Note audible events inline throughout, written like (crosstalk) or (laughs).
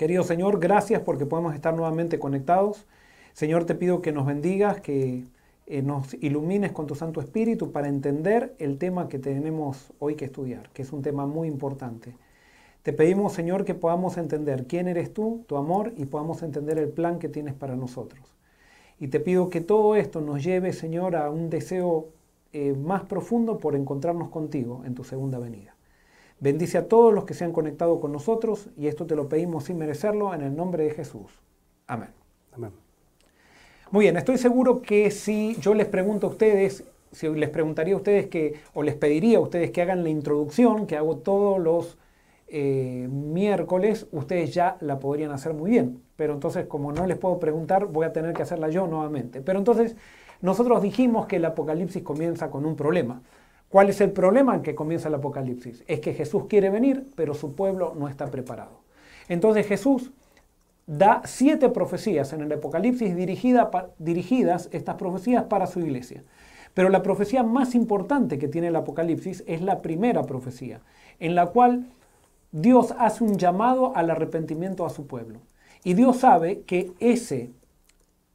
Querido Señor, gracias porque podemos estar nuevamente conectados. Señor, te pido que nos bendigas, que eh, nos ilumines con tu Santo Espíritu para entender el tema que tenemos hoy que estudiar, que es un tema muy importante. Te pedimos, Señor, que podamos entender quién eres tú, tu amor, y podamos entender el plan que tienes para nosotros. Y te pido que todo esto nos lleve, Señor, a un deseo eh, más profundo por encontrarnos contigo en tu segunda venida. Bendice a todos los que se han conectado con nosotros y esto te lo pedimos sin merecerlo en el nombre de Jesús. Amén. Amén. Muy bien, estoy seguro que si yo les pregunto a ustedes, si les preguntaría a ustedes que, o les pediría a ustedes que hagan la introducción que hago todos los eh, miércoles, ustedes ya la podrían hacer muy bien. Pero entonces, como no les puedo preguntar, voy a tener que hacerla yo nuevamente. Pero entonces, nosotros dijimos que el Apocalipsis comienza con un problema. ¿Cuál es el problema en que comienza el Apocalipsis? Es que Jesús quiere venir, pero su pueblo no está preparado. Entonces Jesús da siete profecías en el Apocalipsis dirigidas estas profecías para su iglesia. Pero la profecía más importante que tiene el Apocalipsis es la primera profecía, en la cual Dios hace un llamado al arrepentimiento a su pueblo. Y Dios sabe que ese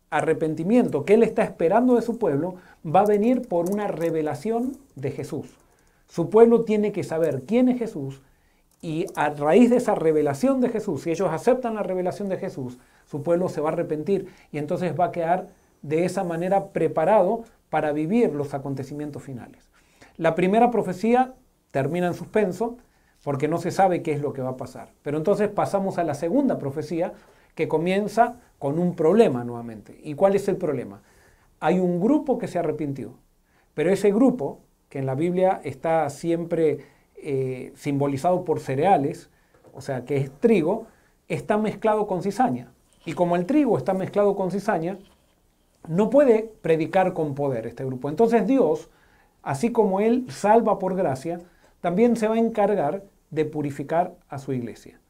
arrepentimiento que Él está esperando de su pueblo va a venir por una revelación de Jesús. Su pueblo tiene que saber quién es Jesús y a raíz de esa revelación de Jesús, si ellos aceptan la revelación de Jesús, su pueblo se va a arrepentir y entonces va a quedar de esa manera preparado para vivir los acontecimientos finales. La primera profecía termina en suspenso porque no se sabe qué es lo que va a pasar. Pero entonces pasamos a la segunda profecía que comienza con un problema nuevamente. ¿Y cuál es el problema? Hay un grupo que se arrepintió, pero ese grupo, que en la Biblia está siempre eh, simbolizado por cereales, o sea, que es trigo, está mezclado con cizaña. Y como el trigo está mezclado con cizaña, no puede predicar con poder este grupo. Entonces Dios, así como Él salva por gracia, también se va a encargar de purificar a su iglesia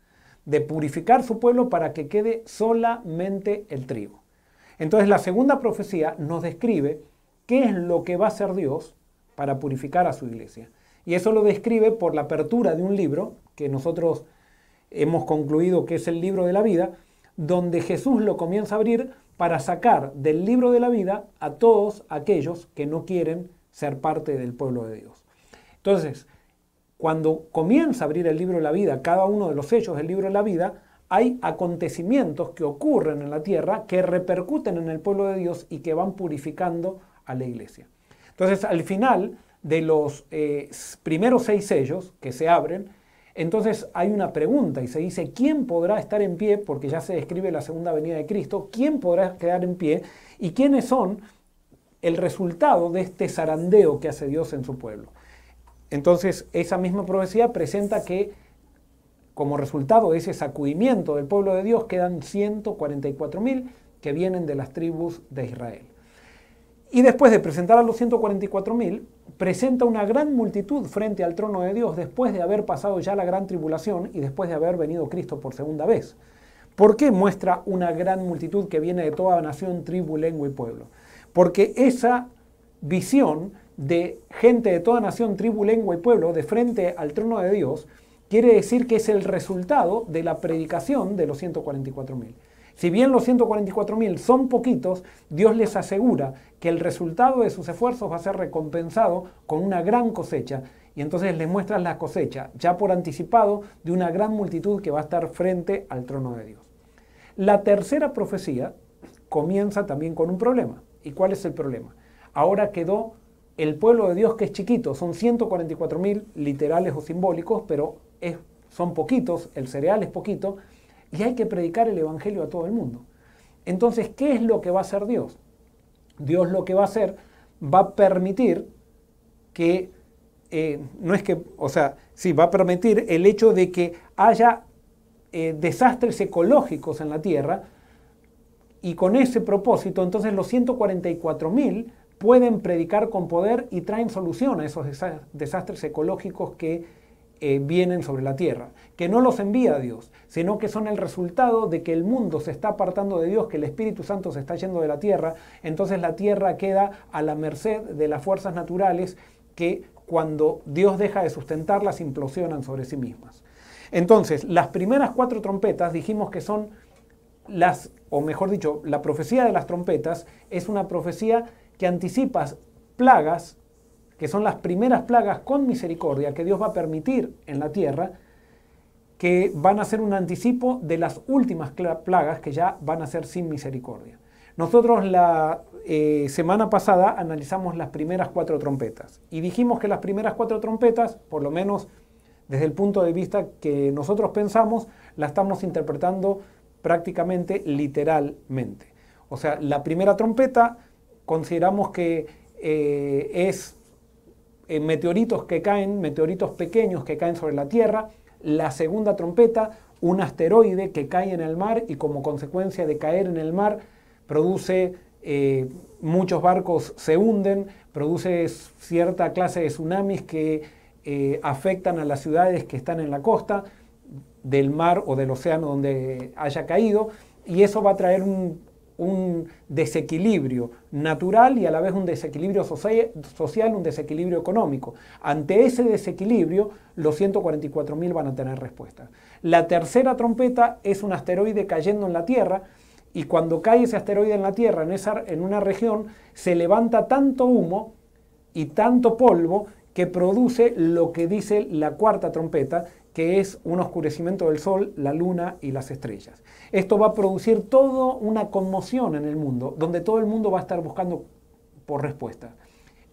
de purificar su pueblo para que quede solamente el trigo. Entonces la segunda profecía nos describe qué es lo que va a hacer Dios para purificar a su iglesia. Y eso lo describe por la apertura de un libro que nosotros hemos concluido que es el libro de la vida, donde Jesús lo comienza a abrir para sacar del libro de la vida a todos aquellos que no quieren ser parte del pueblo de Dios. Entonces, cuando comienza a abrir el libro de la vida, cada uno de los hechos del libro de la vida, hay acontecimientos que ocurren en la tierra que repercuten en el pueblo de Dios y que van purificando a la iglesia. Entonces, al final de los eh, primeros seis sellos que se abren, entonces hay una pregunta y se dice, ¿quién podrá estar en pie? Porque ya se describe la segunda venida de Cristo, ¿quién podrá quedar en pie? ¿Y quiénes son el resultado de este zarandeo que hace Dios en su pueblo? Entonces, esa misma profecía presenta que como resultado de ese sacudimiento del pueblo de Dios quedan 144.000 que vienen de las tribus de Israel. Y después de presentar a los 144.000, presenta una gran multitud frente al trono de Dios después de haber pasado ya la gran tribulación y después de haber venido Cristo por segunda vez. ¿Por qué muestra una gran multitud que viene de toda nación, tribu, lengua y pueblo? Porque esa visión de gente de toda nación, tribu, lengua y pueblo de frente al trono de Dios, quiere decir que es el resultado de la predicación de los 144.000. Si bien los 144.000 son poquitos, Dios les asegura que el resultado de sus esfuerzos va a ser recompensado con una gran cosecha. Y entonces les muestran la cosecha, ya por anticipado, de una gran multitud que va a estar frente al trono de Dios. La tercera profecía comienza también con un problema. ¿Y cuál es el problema? Ahora quedó el pueblo de Dios que es chiquito, son 144 mil literales o simbólicos, pero son poquitos, el cereal es poquito, y hay que predicar el Evangelio a todo el mundo. Entonces, ¿qué es lo que va a hacer Dios? Dios lo que va a hacer va a permitir que, eh, no es que, o sea, sí, va a permitir el hecho de que haya eh, desastres ecológicos en la tierra, y con ese propósito, entonces los 144 mil pueden predicar con poder y traen solución a esos desastres ecológicos que eh, vienen sobre la tierra, que no los envía Dios, sino que son el resultado de que el mundo se está apartando de Dios, que el Espíritu Santo se está yendo de la tierra, entonces la tierra queda a la merced de las fuerzas naturales que cuando Dios deja de sustentarlas implosionan sobre sí mismas. Entonces, las primeras cuatro trompetas dijimos que son las, o mejor dicho, la profecía de las trompetas es una profecía que anticipa plagas, que son las primeras plagas con misericordia que Dios va a permitir en la tierra, que van a ser un anticipo de las últimas plagas que ya van a ser sin misericordia. Nosotros la eh, semana pasada analizamos las primeras cuatro trompetas y dijimos que las primeras cuatro trompetas, por lo menos desde el punto de vista que nosotros pensamos, la estamos interpretando prácticamente literalmente. O sea, la primera trompeta consideramos que eh, es eh, meteoritos que caen, meteoritos pequeños que caen sobre la Tierra. La segunda trompeta, un asteroide que cae en el mar y como consecuencia de caer en el mar produce eh, muchos barcos se hunden, produce cierta clase de tsunamis que afectan a las ciudades que están en la costa del mar o del océano donde haya caído, y eso va a traer un, desequilibrio natural y a la vez un desequilibrio social, un desequilibrio económico. Ante ese desequilibrio, los 144.000 van a tener respuesta. La tercera trompeta es un asteroide cayendo en la Tierra, y cuando cae ese asteroide en la Tierra, en, esa, en una región, se levanta tanto humo y tanto polvo que produce lo que dice la cuarta trompeta, que es un oscurecimiento del Sol, la Luna y las estrellas. Esto va a producir toda una conmoción en el mundo, donde todo el mundo va a estar buscando por respuesta.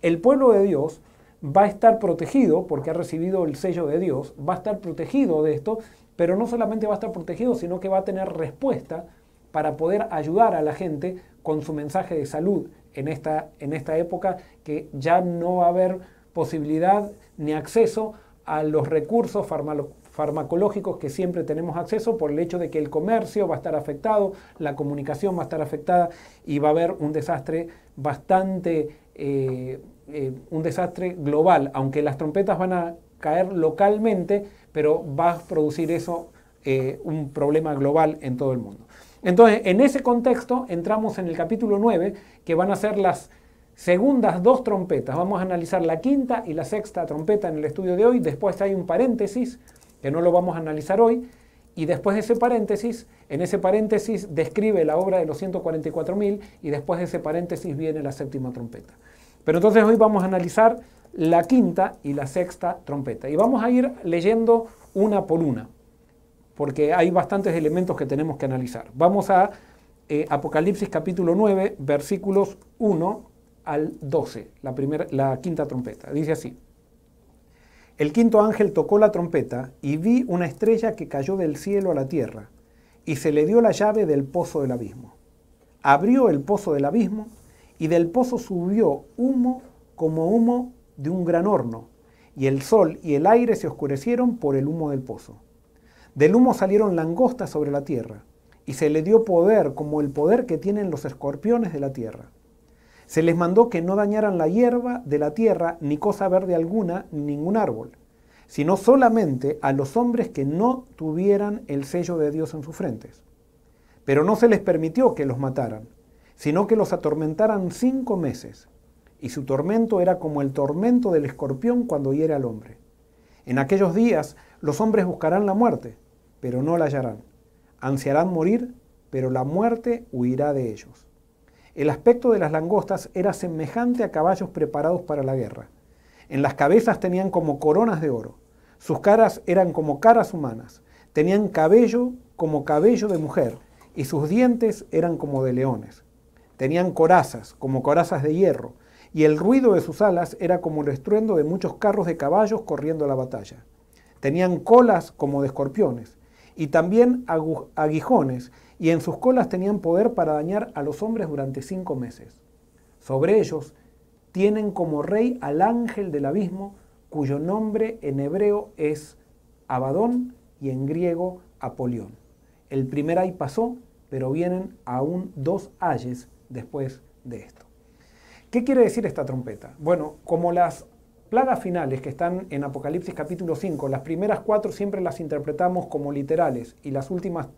El pueblo de Dios va a estar protegido, porque ha recibido el sello de Dios, va a estar protegido de esto, pero no solamente va a estar protegido, sino que va a tener respuesta para poder ayudar a la gente con su mensaje de salud en esta, en esta época que ya no va a haber posibilidad ni acceso a los recursos farmacológicos que siempre tenemos acceso por el hecho de que el comercio va a estar afectado, la comunicación va a estar afectada y va a haber un desastre bastante, eh, eh, un desastre global, aunque las trompetas van a caer localmente, pero va a producir eso eh, un problema global en todo el mundo. Entonces, en ese contexto entramos en el capítulo 9, que van a ser las segundas dos trompetas. Vamos a analizar la quinta y la sexta trompeta en el estudio de hoy. Después hay un paréntesis, que no lo vamos a analizar hoy. Y después de ese paréntesis, en ese paréntesis describe la obra de los 144.000 y después de ese paréntesis viene la séptima trompeta. Pero entonces hoy vamos a analizar la quinta y la sexta trompeta. Y vamos a ir leyendo una por una, porque hay bastantes elementos que tenemos que analizar. Vamos a eh, Apocalipsis capítulo 9, versículos 1 al 12, la, primera, la quinta trompeta. Dice así. El quinto ángel tocó la trompeta y vi una estrella que cayó del cielo a la tierra y se le dio la llave del pozo del abismo. Abrió el pozo del abismo y del pozo subió humo como humo de un gran horno y el sol y el aire se oscurecieron por el humo del pozo. Del humo salieron langostas sobre la tierra y se le dio poder como el poder que tienen los escorpiones de la tierra se les mandó que no dañaran la hierba de la tierra, ni cosa verde alguna, ni ningún árbol, sino solamente a los hombres que no tuvieran el sello de Dios en sus frentes. Pero no se les permitió que los mataran, sino que los atormentaran cinco meses, y su tormento era como el tormento del escorpión cuando hiere al hombre. En aquellos días los hombres buscarán la muerte, pero no la hallarán. Ansiarán morir, pero la muerte huirá de ellos. El aspecto de las langostas era semejante a caballos preparados para la guerra. En las cabezas tenían como coronas de oro. Sus caras eran como caras humanas. Tenían cabello como cabello de mujer y sus dientes eran como de leones. Tenían corazas como corazas de hierro y el ruido de sus alas era como el estruendo de muchos carros de caballos corriendo a la batalla. Tenían colas como de escorpiones y también aguijones y en sus colas tenían poder para dañar a los hombres durante cinco meses. Sobre ellos tienen como rey al ángel del abismo, cuyo nombre en hebreo es Abadón y en griego Apolión. El primer ay pasó, pero vienen aún dos ayes después de esto. ¿Qué quiere decir esta trompeta? Bueno, como las plagas finales que están en Apocalipsis capítulo 5, las primeras cuatro siempre las interpretamos como literales y las últimas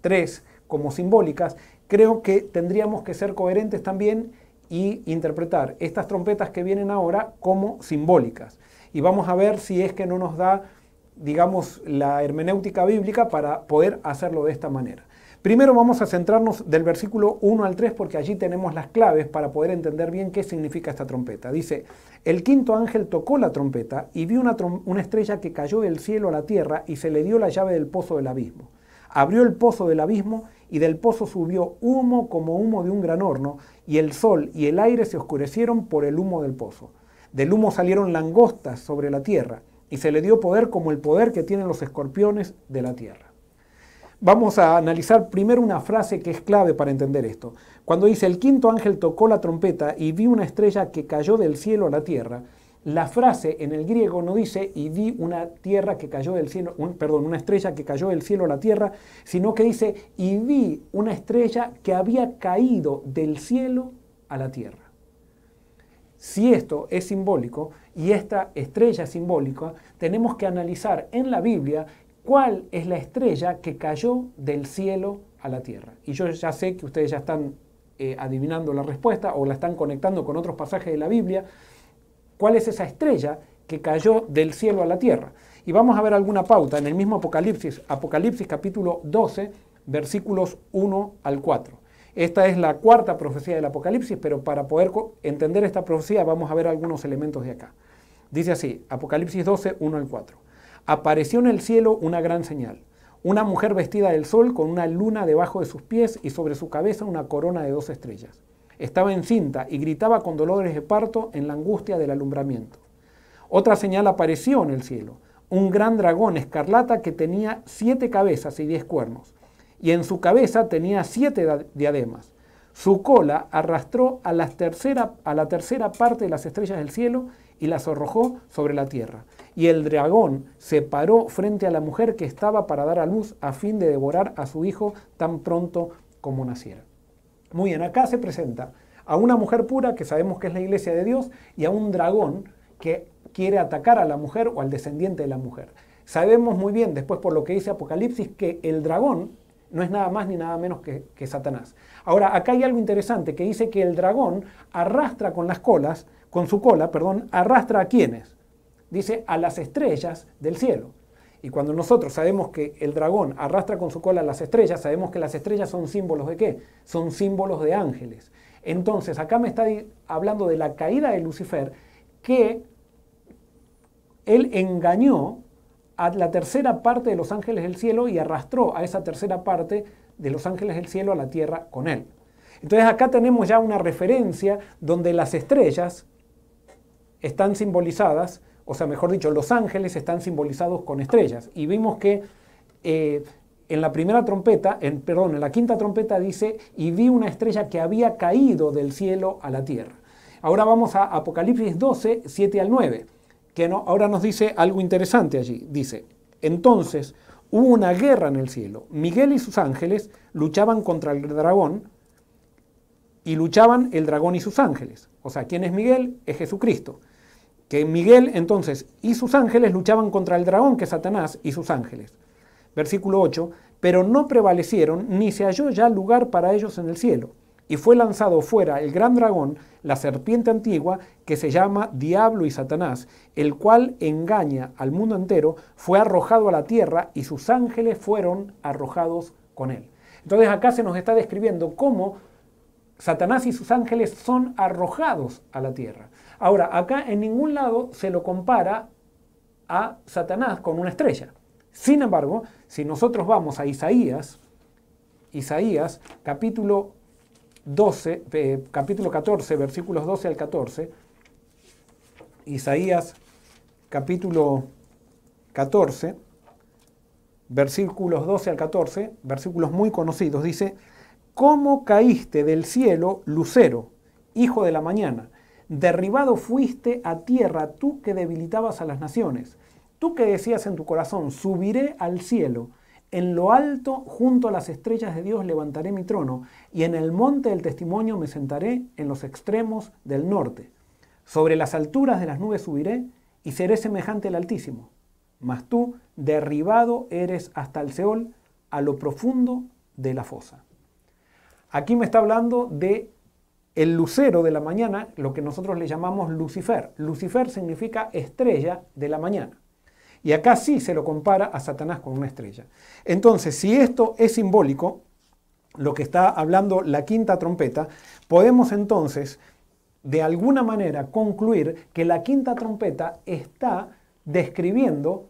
tres como simbólicas, creo que tendríamos que ser coherentes también y interpretar estas trompetas que vienen ahora como simbólicas. Y vamos a ver si es que no nos da digamos, la hermenéutica bíblica para poder hacerlo de esta manera. Primero vamos a centrarnos del versículo 1 al 3 porque allí tenemos las claves para poder entender bien qué significa esta trompeta. Dice, el quinto ángel tocó la trompeta y vio una, una, estrella que cayó del cielo a la tierra y se le dio la llave del pozo del abismo. Abrió el pozo del abismo y del pozo subió humo como humo de un gran horno y el sol y el aire se oscurecieron por el humo del pozo. Del humo salieron langostas sobre la tierra y se le dio poder como el poder que tienen los escorpiones de la tierra. Vamos a analizar primero una frase que es clave para entender esto. Cuando dice el quinto ángel tocó la trompeta y vi una estrella que cayó del cielo a la tierra, la frase en el griego no dice y vi una tierra que cayó del cielo, perdón, una estrella que cayó del cielo a la tierra, sino que dice y vi una estrella que había caído del cielo a la tierra. Si esto es simbólico y esta estrella es simbólica, tenemos que analizar en la Biblia ¿Cuál es la estrella que cayó del cielo a la tierra? Y yo ya sé que ustedes ya están eh, adivinando la respuesta o la están conectando con otros pasajes de la Biblia. ¿Cuál es esa estrella que cayó del cielo a la tierra? Y vamos a ver alguna pauta en el mismo Apocalipsis, Apocalipsis capítulo 12, versículos 1 al 4. Esta es la cuarta profecía del Apocalipsis, pero para poder entender esta profecía vamos a ver algunos elementos de acá. Dice así, Apocalipsis 12, 1 al 4 apareció en el cielo una gran señal. Una mujer vestida del sol con una luna debajo de sus pies y sobre su cabeza una corona de dos estrellas. Estaba encinta y gritaba con dolores de parto en la angustia del alumbramiento. Otra señal apareció en el cielo, un gran dragón escarlata que tenía siete cabezas y diez cuernos, y en su cabeza tenía siete diademas. Su cola arrastró a la, tercera, a la tercera parte de las estrellas del cielo y las arrojó sobre la tierra. Y el dragón se paró frente a la mujer que estaba para dar a luz a fin de devorar a su hijo tan pronto como naciera. Muy bien, acá se presenta a una mujer pura, que sabemos que es la iglesia de Dios, y a un dragón que quiere atacar a la mujer o al descendiente de la mujer. Sabemos muy bien, después por lo que dice Apocalipsis, que el dragón no es nada más ni nada menos que, Satanás. Ahora, acá hay algo interesante que dice que el dragón arrastra con las colas con su cola, perdón, arrastra a quienes? Dice a las estrellas del cielo. Y cuando nosotros sabemos que el dragón arrastra con su cola las estrellas, sabemos que las estrellas son símbolos de qué? Son símbolos de ángeles. Entonces, acá me está hablando de la caída de Lucifer, que él engañó a la tercera parte de los ángeles del cielo y arrastró a esa tercera parte de los ángeles del cielo a la tierra con él. Entonces acá tenemos ya una referencia donde las estrellas están simbolizadas, o sea, mejor dicho, los ángeles están simbolizados con estrellas. Y vimos que eh, en la primera trompeta, en, perdón, en la quinta trompeta dice, y vi una estrella que había caído del cielo a la tierra. Ahora vamos a Apocalipsis 12, 7 al 9, que ahora nos dice algo interesante allí. Dice, entonces hubo una guerra en el cielo. Miguel y sus ángeles luchaban contra el dragón y luchaban el dragón y sus ángeles. O sea, ¿quién es Miguel? Es Jesucristo que Miguel entonces y sus ángeles luchaban contra el dragón que Satanás y sus ángeles. Versículo 8, pero no prevalecieron ni se halló ya lugar para ellos en el cielo. Y fue lanzado fuera el gran dragón, la serpiente antigua, que se llama Diablo y Satanás, el cual engaña al mundo entero, fue arrojado a la tierra y sus ángeles fueron arrojados con él. Entonces acá se nos está describiendo cómo Satanás y sus ángeles son arrojados a la tierra. Ahora, acá en ningún lado se lo compara a Satanás con una estrella. Sin embargo, si nosotros vamos a Isaías, Isaías capítulo 12, eh, capítulo 14, versículos 12 al 14, Isaías capítulo 14, versículos 12 al 14, versículos muy conocidos, dice, ¿cómo caíste del cielo, lucero, hijo de la mañana? Derribado fuiste a tierra tú que debilitabas a las naciones. Tú que decías en tu corazón, subiré al cielo. En lo alto, junto a las estrellas de Dios, levantaré mi trono, y en el monte del testimonio me sentaré en los extremos del norte. Sobre las alturas de las nubes subiré, y seré semejante al Altísimo. Mas tú, derribado eres hasta el Seol, a lo profundo de la fosa. Aquí me está hablando de el lucero de la mañana, lo que nosotros le llamamos Lucifer. Lucifer significa estrella de la mañana. Y acá sí se lo compara a Satanás con una estrella. Entonces, si esto es simbólico, lo que está hablando la quinta trompeta, podemos entonces de alguna manera concluir que la quinta trompeta está describiendo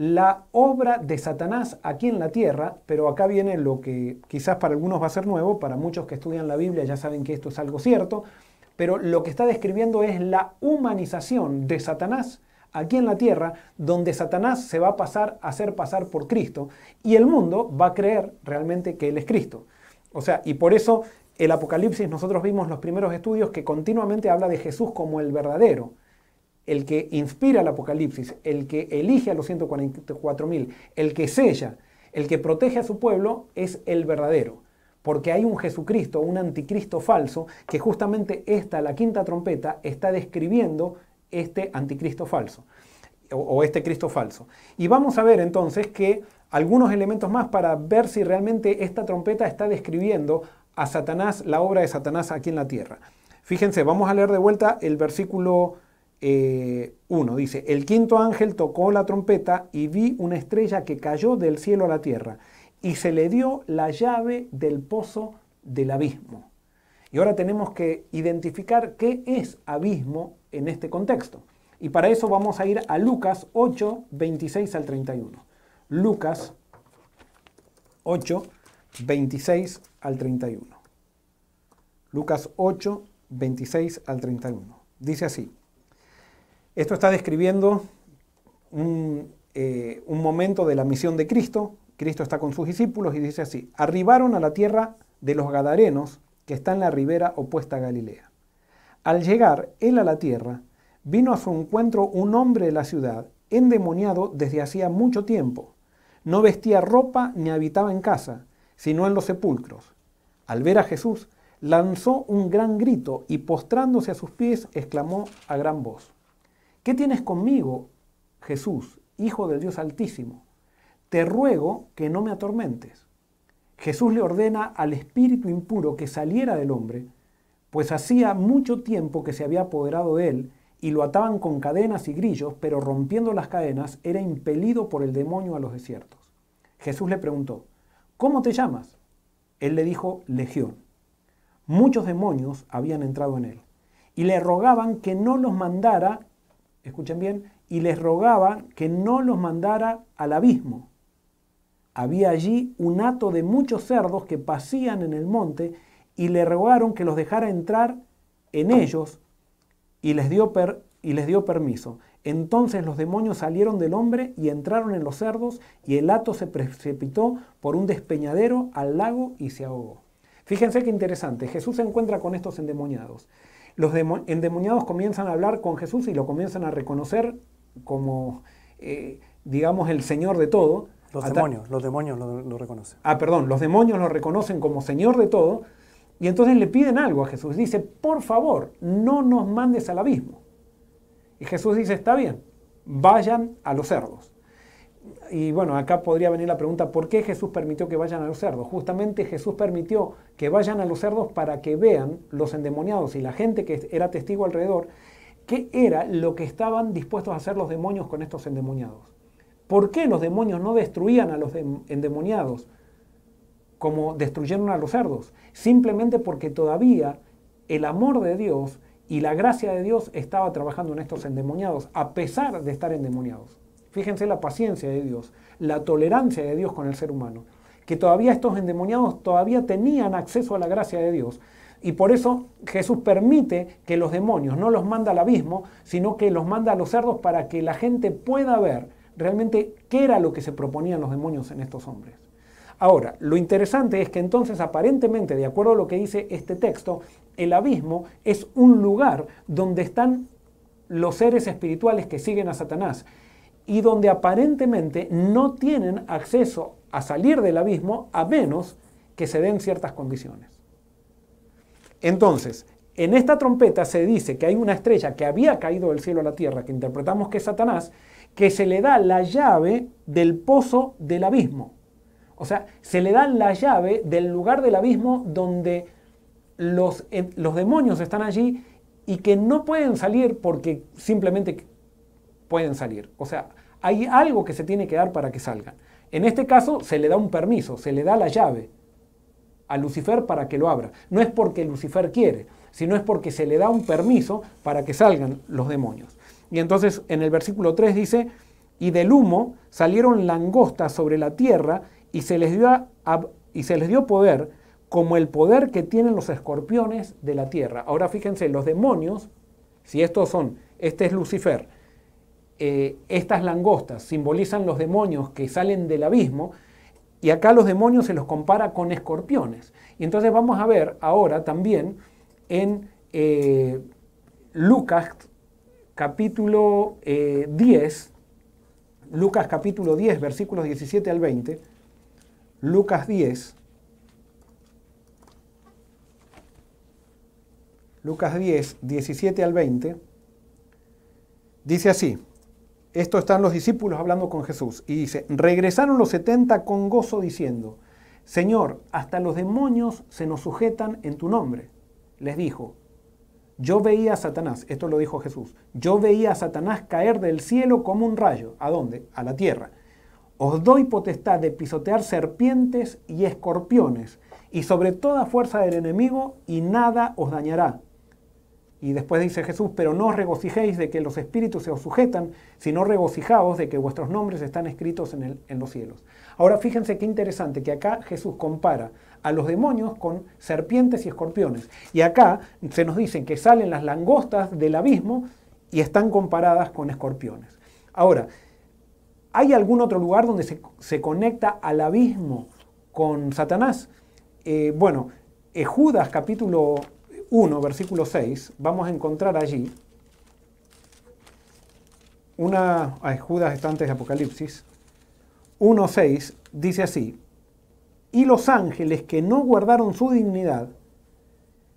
la obra de Satanás aquí en la tierra, pero acá viene lo que quizás para algunos va a ser nuevo, para muchos que estudian la Biblia ya saben que esto es algo cierto, pero lo que está describiendo es la humanización de Satanás aquí en la tierra, donde Satanás se va a pasar a hacer pasar por Cristo y el mundo va a creer realmente que Él es Cristo. O sea, y por eso el Apocalipsis, nosotros vimos los primeros estudios que continuamente habla de Jesús como el verdadero, el que inspira el Apocalipsis, el que elige a los 144.000, el que sella, el que protege a su pueblo, es el verdadero. Porque hay un Jesucristo, un anticristo falso, que justamente esta, la quinta trompeta, está describiendo este anticristo falso o, este Cristo falso. Y vamos a ver entonces que algunos elementos más para ver si realmente esta trompeta está describiendo a Satanás, la obra de Satanás aquí en la tierra. Fíjense, vamos a leer de vuelta el versículo 1. Eh, dice, el quinto ángel tocó la trompeta y vi una estrella que cayó del cielo a la tierra y se le dio la llave del pozo del abismo. Y ahora tenemos que identificar qué es abismo en este contexto. Y para eso vamos a ir a Lucas 8, 26 al 31. Lucas 8, 26 al 31. Lucas 8, 26 al 31. Dice así. Esto está describiendo un, eh, un momento de la misión de Cristo. Cristo está con sus discípulos y dice así. Arribaron a la tierra de los Gadarenos, que está en la ribera opuesta a Galilea. Al llegar él a la tierra, vino a su encuentro un hombre de la ciudad, endemoniado desde hacía mucho tiempo. No vestía ropa ni habitaba en casa, sino en los sepulcros. Al ver a Jesús, lanzó un gran grito y postrándose a sus pies, exclamó a gran voz, ¿Qué tienes conmigo, Jesús, Hijo del Dios Altísimo? Te ruego que no me atormentes. Jesús le ordena al espíritu impuro que saliera del hombre, pues hacía mucho tiempo que se había apoderado de él y lo ataban con cadenas y grillos, pero rompiendo las cadenas era impelido por el demonio a los desiertos. Jesús le preguntó, ¿cómo te llamas? Él le dijo, Legión. Muchos demonios habían entrado en él y le rogaban que no los mandara, escuchen bien, y les rogaban que no los mandara al abismo. Había allí un hato de muchos cerdos que pasían en el monte y le rogaron que los dejara entrar en ellos y les dio, y les dio permiso. Entonces los demonios salieron del hombre y entraron en los cerdos y el hato se precipitó por un despeñadero al lago y se ahogó. Fíjense qué interesante, Jesús se encuentra con estos endemoniados. Los endemoniados comienzan a hablar con Jesús y lo comienzan a reconocer como, eh, digamos, el Señor de todo. Los demonios, los demonios lo, lo reconocen. Ah, perdón, los demonios lo reconocen como Señor de todo, y entonces le piden algo a Jesús. Dice, por favor, no nos mandes al abismo. Y Jesús dice, está bien, vayan a los cerdos. Y bueno, acá podría venir la pregunta, ¿por qué Jesús permitió que vayan a los cerdos? Justamente Jesús permitió que vayan a los cerdos para que vean los endemoniados y la gente que era testigo alrededor, qué era lo que estaban dispuestos a hacer los demonios con estos endemoniados. ¿Por qué los demonios no destruían a los endemoniados? como destruyeron a los cerdos, simplemente porque todavía el amor de Dios y la gracia de Dios estaba trabajando en estos endemoniados, a pesar de estar endemoniados. Fíjense la paciencia de Dios, la tolerancia de Dios con el ser humano, que todavía estos endemoniados todavía tenían acceso a la gracia de Dios. Y por eso Jesús permite que los demonios no los manda al abismo, sino que los manda a los cerdos para que la gente pueda ver realmente qué era lo que se proponían los demonios en estos hombres. Ahora, lo interesante es que entonces aparentemente, de acuerdo a lo que dice este texto, el abismo es un lugar donde están los seres espirituales que siguen a Satanás y donde aparentemente no tienen acceso a salir del abismo a menos que se den ciertas condiciones. Entonces, en esta trompeta se dice que hay una estrella que había caído del cielo a la tierra, que interpretamos que es Satanás, que se le da la llave del pozo del abismo. O sea, se le da la llave del lugar del abismo donde los, eh, los demonios están allí y que no pueden salir porque simplemente pueden salir. O sea, hay algo que se tiene que dar para que salgan. En este caso se le da un permiso, se le da la llave a Lucifer para que lo abra. No es porque Lucifer quiere, sino es porque se le da un permiso para que salgan los demonios. Y entonces en el versículo 3 dice, y del humo salieron langostas sobre la tierra y se les dio, y se les dio poder como el poder que tienen los escorpiones de la tierra. Ahora fíjense, los demonios, si estos son, este es Lucifer, eh, estas langostas simbolizan los demonios que salen del abismo, y acá los demonios se los compara con escorpiones. Y entonces vamos a ver ahora también en eh, Lucas capítulo 10, eh, Lucas capítulo 10, versículos 17 al 20, Lucas 10, Lucas 10, 17 al 20, dice así, esto están los discípulos hablando con Jesús y dice, regresaron los 70 con gozo diciendo, Señor, hasta los demonios se nos sujetan en tu nombre. Les dijo, yo veía a Satanás, esto lo dijo Jesús, yo veía a Satanás caer del cielo como un rayo. ¿A dónde? A la tierra. Os doy potestad de pisotear serpientes y escorpiones y sobre toda fuerza del enemigo y nada os dañará. Y después dice Jesús, pero no os regocijéis de que los espíritus se os sujetan, sino regocijaos de que vuestros nombres están escritos en, en los cielos. Ahora fíjense qué interesante que acá Jesús compara a los demonios con serpientes y escorpiones. Y acá se nos dice que salen las langostas del abismo y están comparadas con escorpiones. Ahora, ¿hay algún otro lugar donde se, conecta al abismo con Satanás? Eh, bueno, en Judas capítulo 1, versículo 6, vamos a encontrar allí una... Judas está antes de Apocalipsis. 1.6 dice así, y los ángeles que no guardaron su dignidad,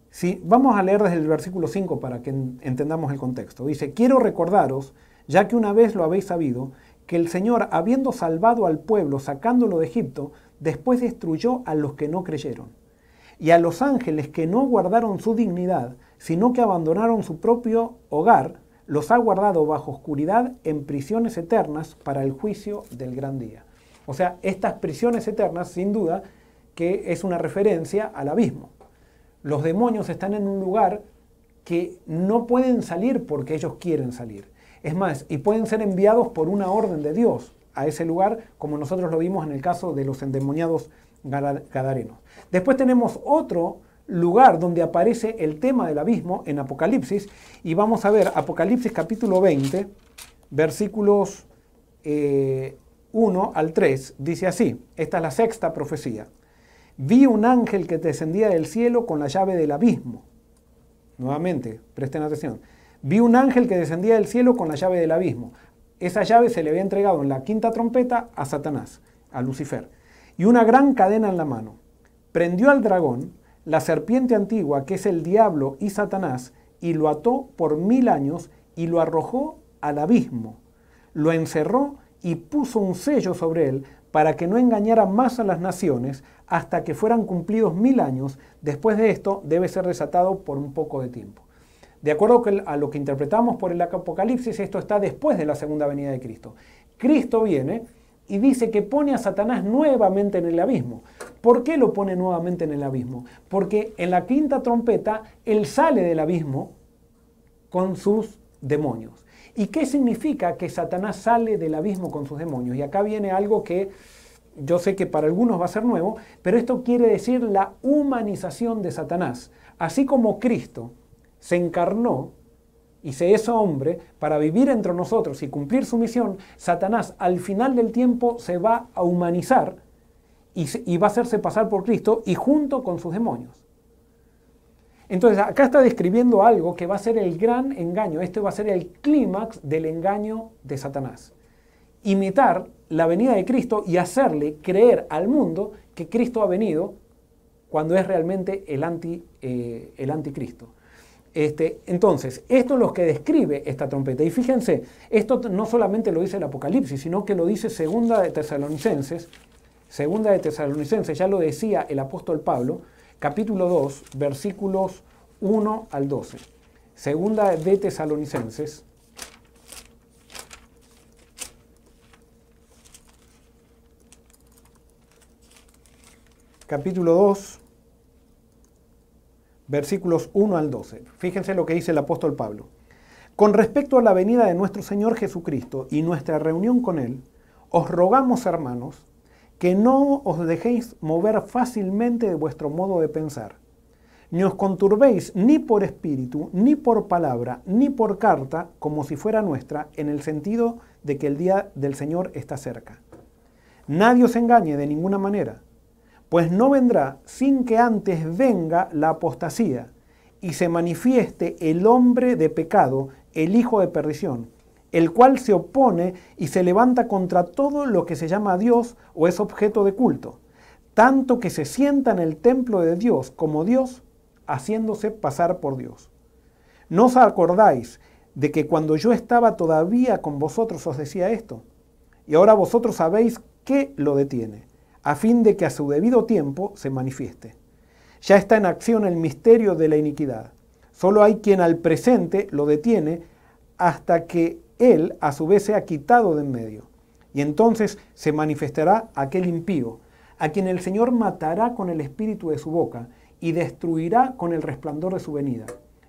si, vamos a leer desde el versículo 5 para que entendamos el contexto. Dice, quiero recordaros, ya que una vez lo habéis sabido, que el Señor, habiendo salvado al pueblo, sacándolo de Egipto, después destruyó a los que no creyeron y a los ángeles que no guardaron su dignidad, sino que abandonaron su propio hogar, los ha guardado bajo oscuridad en prisiones eternas para el juicio del gran día. O sea, estas prisiones eternas, sin duda, que es una referencia al abismo. Los demonios están en un lugar que no pueden salir porque ellos quieren salir. Es más, y pueden ser enviados por una orden de Dios a ese lugar, como nosotros lo vimos en el caso de los endemoniados gadarenos. Después tenemos otro lugar donde aparece el tema del abismo en Apocalipsis y vamos a ver Apocalipsis capítulo 20, versículos 1 eh, al 3, dice así, esta es la sexta profecía. Vi un ángel que descendía del cielo con la llave del abismo. Nuevamente, presten atención. Vi un ángel que descendía del cielo con la llave del abismo. Esa llave se le había entregado en la quinta trompeta a Satanás, a Lucifer y una gran cadena en la mano. Prendió al dragón, la serpiente antigua, que es el diablo y Satanás, y lo ató por mil años y lo arrojó al abismo. Lo encerró y puso un sello sobre él para que no engañara más a las naciones hasta que fueran cumplidos mil años. Después de esto debe ser desatado por un poco de tiempo. De acuerdo a lo que interpretamos por el Apocalipsis, esto está después de la segunda venida de Cristo. Cristo viene y dice que pone a Satanás nuevamente en el abismo. ¿Por qué lo pone nuevamente en el abismo? Porque en la quinta trompeta él sale del abismo con sus demonios. ¿Y qué significa que Satanás sale del abismo con sus demonios? Y acá viene algo que yo sé que para algunos va a ser nuevo, pero esto quiere decir la humanización de Satanás. Así como Cristo se encarnó y se es hombre para vivir entre nosotros y cumplir su misión, Satanás al final del tiempo se va a humanizar y, va a hacerse pasar por Cristo y junto con sus demonios. Entonces acá está describiendo algo que va a ser el gran engaño, este va a ser el clímax del engaño de Satanás. Imitar la venida de Cristo y hacerle creer al mundo que Cristo ha venido cuando es realmente el, anti, eh, el anticristo. Este, entonces, esto es lo que describe esta trompeta. Y fíjense, esto no solamente lo dice el Apocalipsis, sino que lo dice Segunda de Tesalonicenses. Segunda de Tesalonicenses, ya lo decía el apóstol Pablo, capítulo 2, versículos 1 al 12. Segunda de Tesalonicenses. Capítulo 2, versículos 1 al 12. Fíjense lo que dice el apóstol Pablo. Con respecto a la venida de nuestro Señor Jesucristo y nuestra reunión con Él, os rogamos, hermanos, que no os dejéis mover fácilmente de vuestro modo de pensar. Ni os conturbéis ni por espíritu, ni por palabra, ni por carta, como si fuera nuestra, en el sentido de que el día del Señor está cerca. Nadie os engañe de ninguna manera, pues no vendrá sin que antes venga la apostasía y se manifieste el hombre de pecado, el hijo de perdición, el cual se opone y se levanta contra todo lo que se llama Dios o es objeto de culto, tanto que se sienta en el templo de Dios como Dios, haciéndose pasar por Dios. ¿No os acordáis de que cuando yo estaba todavía con vosotros os decía esto? Y ahora vosotros sabéis qué lo detiene, a fin de que a su debido tiempo se manifieste. Ya está en acción el misterio de la iniquidad. Solo hay quien al presente lo detiene hasta que él a su vez sea quitado de en medio. Y entonces se manifestará aquel impío, a quien el Señor matará con el espíritu de su boca y destruirá con el resplandor de su venida.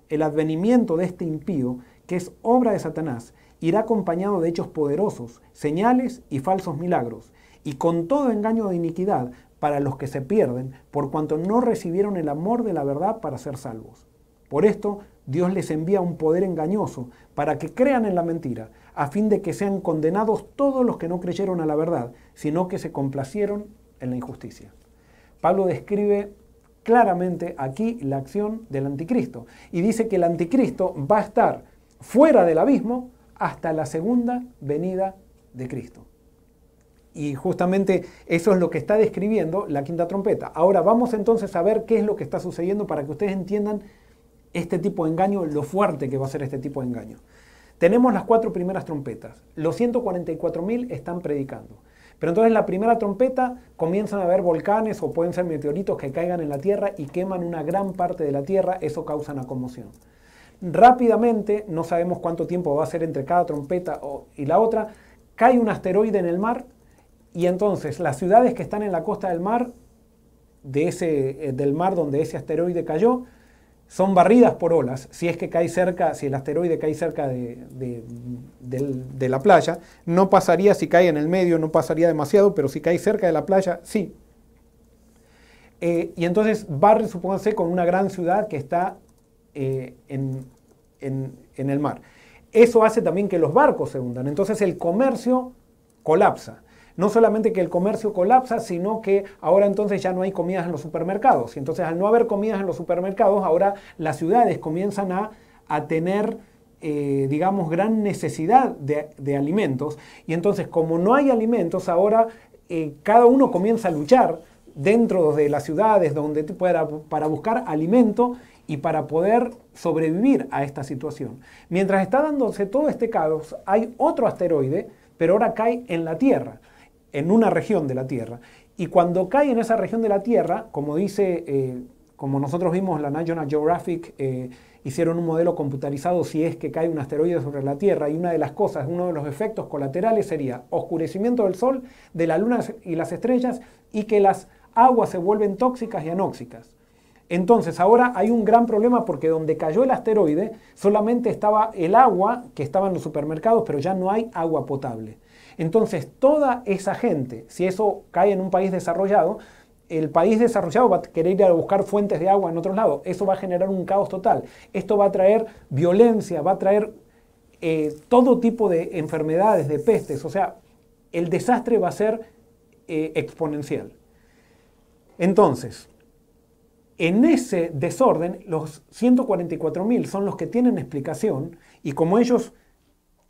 El advenimiento de este impío, que es obra de Satanás, irá acompañado de hechos poderosos, señales y falsos milagros, y con todo engaño de iniquidad para los que se pierden, por cuanto no recibieron el amor de la verdad para ser salvos. Por esto Dios les envía un poder engañoso para que crean en la mentira, a fin de que sean condenados todos los que no creyeron a la verdad, sino que se complacieron en la injusticia. Pablo describe claramente aquí la acción del anticristo y dice que el anticristo va a estar fuera del abismo hasta la segunda venida de Cristo. Y justamente eso es lo que está describiendo la quinta trompeta. Ahora vamos entonces a ver qué es lo que está sucediendo para que ustedes entiendan este tipo de engaño, lo fuerte que va a ser este tipo de engaño. Tenemos las cuatro primeras trompetas. Los 144.000 están predicando. Pero entonces la primera trompeta comienzan a haber volcanes o pueden ser meteoritos que caigan en la Tierra y queman una gran parte de la Tierra. Eso causa una conmoción. Rápidamente, no sabemos cuánto tiempo va a ser entre cada trompeta y la otra, cae un asteroide en el mar y entonces las ciudades que están en la costa del mar, de ese, eh, del mar donde ese asteroide cayó, son barridas por olas, si es que cae cerca, si el asteroide cae cerca de, la playa, no pasaría si cae en el medio, no pasaría demasiado, pero si cae cerca de la playa, sí. Eh, y entonces barre, supónganse, con una gran ciudad que está eh, en, en el mar. Eso hace también que los barcos se hundan, entonces el comercio colapsa no solamente que el comercio colapsa, sino que ahora entonces ya no hay comidas en los supermercados. Y entonces al no haber comidas en los supermercados, ahora las ciudades comienzan a, tener, eh, digamos, gran necesidad de, alimentos. Y entonces como no hay alimentos, ahora eh, cada uno comienza a luchar dentro de las ciudades donde para, para buscar alimento y para poder sobrevivir a esta situación. Mientras está dándose todo este caos, hay otro asteroide, pero ahora cae en la Tierra en una región de la Tierra. Y cuando cae en esa región de la Tierra, como dice, eh, como nosotros vimos, la National Geographic eh, hicieron un modelo computarizado si es que cae un asteroide sobre la Tierra y una de las cosas, uno de los efectos colaterales sería oscurecimiento del Sol, de la Luna y las estrellas y que las aguas se vuelven tóxicas y anóxicas. Entonces ahora hay un gran problema porque donde cayó el asteroide solamente estaba el agua que estaba en los supermercados, pero ya no hay agua potable. Entonces, toda esa gente, si eso cae en un país desarrollado, el país desarrollado va a querer ir a buscar fuentes de agua en otros lados. Eso va a generar un caos total. Esto va a traer violencia, va a traer eh, todo tipo de enfermedades, de pestes. O sea, el desastre va a ser eh, exponencial. Entonces, en ese desorden, los 144.000 son los que tienen explicación y como ellos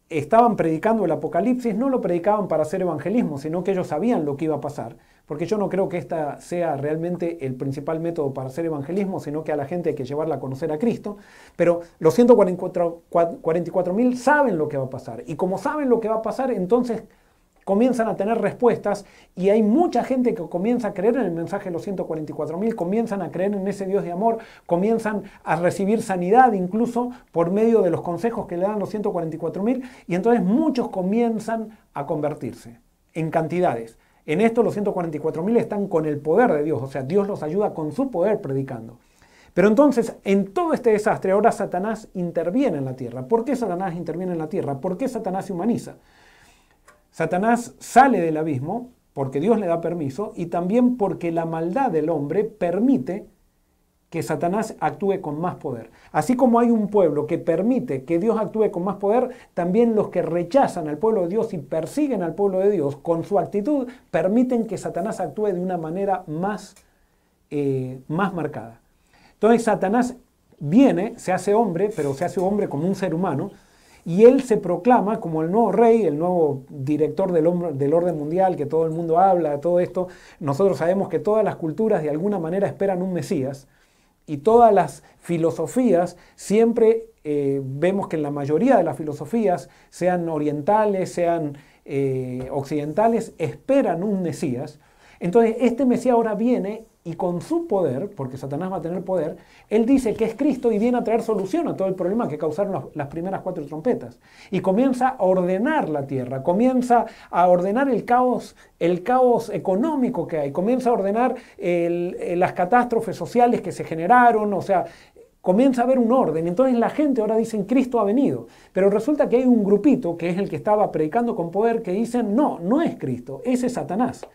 estaban predicando el Apocalipsis, no lo predicaban para hacer evangelismo, sino que ellos sabían lo que iba a pasar. Porque yo no creo que esta sea realmente el principal método para hacer evangelismo, sino que a la gente hay que llevarla a conocer a Cristo. Pero los 144.000 saben lo que va a pasar. Y como saben lo que va a pasar, entonces comienzan a tener respuestas y hay mucha gente que comienza a creer en el mensaje de los 144.000, comienzan a creer en ese Dios de amor, comienzan a recibir sanidad incluso por medio de los consejos que le dan los 144.000 y entonces muchos comienzan a convertirse en cantidades. En esto los 144.000 están con el poder de Dios, o sea, Dios los ayuda con su poder predicando. Pero entonces, en todo este desastre, ahora Satanás interviene en la tierra. ¿Por qué Satanás interviene en la tierra? ¿Por qué Satanás se humaniza? Satanás sale del abismo porque Dios le da permiso y también porque la maldad del hombre permite que Satanás actúe con más poder. Así como hay un pueblo que permite que Dios actúe con más poder, también los que rechazan al pueblo de Dios y persiguen al pueblo de Dios con su actitud permiten que Satanás actúe de una manera más, eh, más marcada. Entonces Satanás viene, se hace hombre, pero se hace hombre como un ser humano, y él se proclama como el nuevo rey, el nuevo director del, del, orden mundial, que todo el mundo habla, todo esto. Nosotros sabemos que todas las culturas de alguna manera esperan un Mesías y todas las filosofías siempre eh, vemos que en la mayoría de las filosofías, sean orientales, sean eh, occidentales, esperan un Mesías. Entonces este Mesías ahora viene y con su poder, porque Satanás va a tener poder, él dice que es Cristo y viene a traer solución a todo el problema que causaron las, primeras cuatro trompetas. Y comienza a ordenar la tierra, comienza a ordenar el caos, el caos económico que hay, comienza a ordenar las catástrofes sociales que se generaron, o sea, comienza a haber un orden. Entonces la gente ahora dice, Cristo ha venido. Pero resulta que hay un grupito, que es el que estaba predicando con poder, que dicen, no, no es Cristo, ese es Satanás.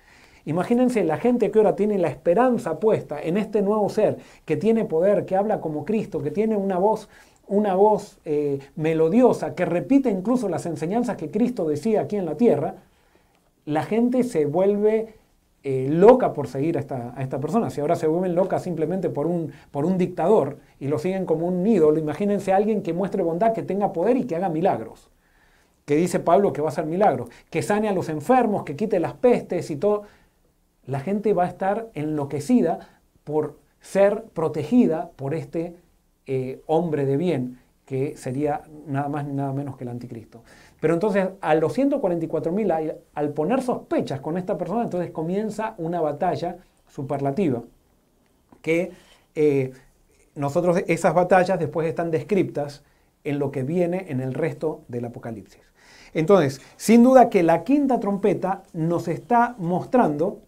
Imagínense la gente que ahora tiene la esperanza puesta en este nuevo ser, que tiene poder, que habla como Cristo, que tiene una voz, una voz eh, melodiosa, que repite incluso las enseñanzas que Cristo decía aquí en la tierra, la gente se vuelve eh, loca por seguir a esta, a esta, persona. Si ahora se vuelven locas simplemente por un, por un dictador y lo siguen como un ídolo, imagínense a alguien que muestre bondad, que tenga poder y que haga milagros. Que dice Pablo que va a hacer milagros, que sane a los enfermos, que quite las pestes y todo la gente va a estar enloquecida por ser protegida por este eh, hombre de bien, que sería nada más ni nada menos que el anticristo. Pero entonces a los 144.000, al poner sospechas con esta persona, entonces comienza una batalla superlativa, que eh, nosotros esas batallas después están descritas en lo que viene en el resto del Apocalipsis. Entonces, sin duda que la quinta trompeta nos está mostrando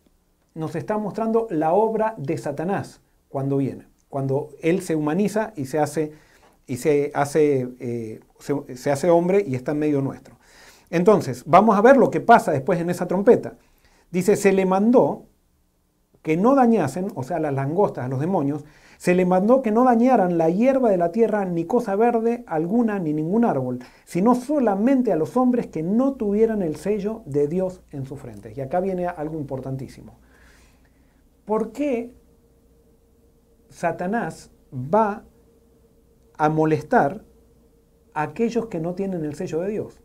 nos está mostrando la obra de Satanás cuando viene, cuando él se humaniza y se hace, y se hace, eh, se, hace hombre y está en medio nuestro. Entonces, vamos a ver lo que pasa después en esa trompeta. Dice, se le mandó que no dañasen, o sea, las langostas, a los demonios, se le mandó que no dañaran la hierba de la tierra, ni cosa verde alguna, ni ningún árbol, sino solamente a los hombres que no tuvieran el sello de Dios en su frente. Y acá viene algo importantísimo. ¿Por qué Satanás va a molestar a aquellos que no tienen el sello de Dios?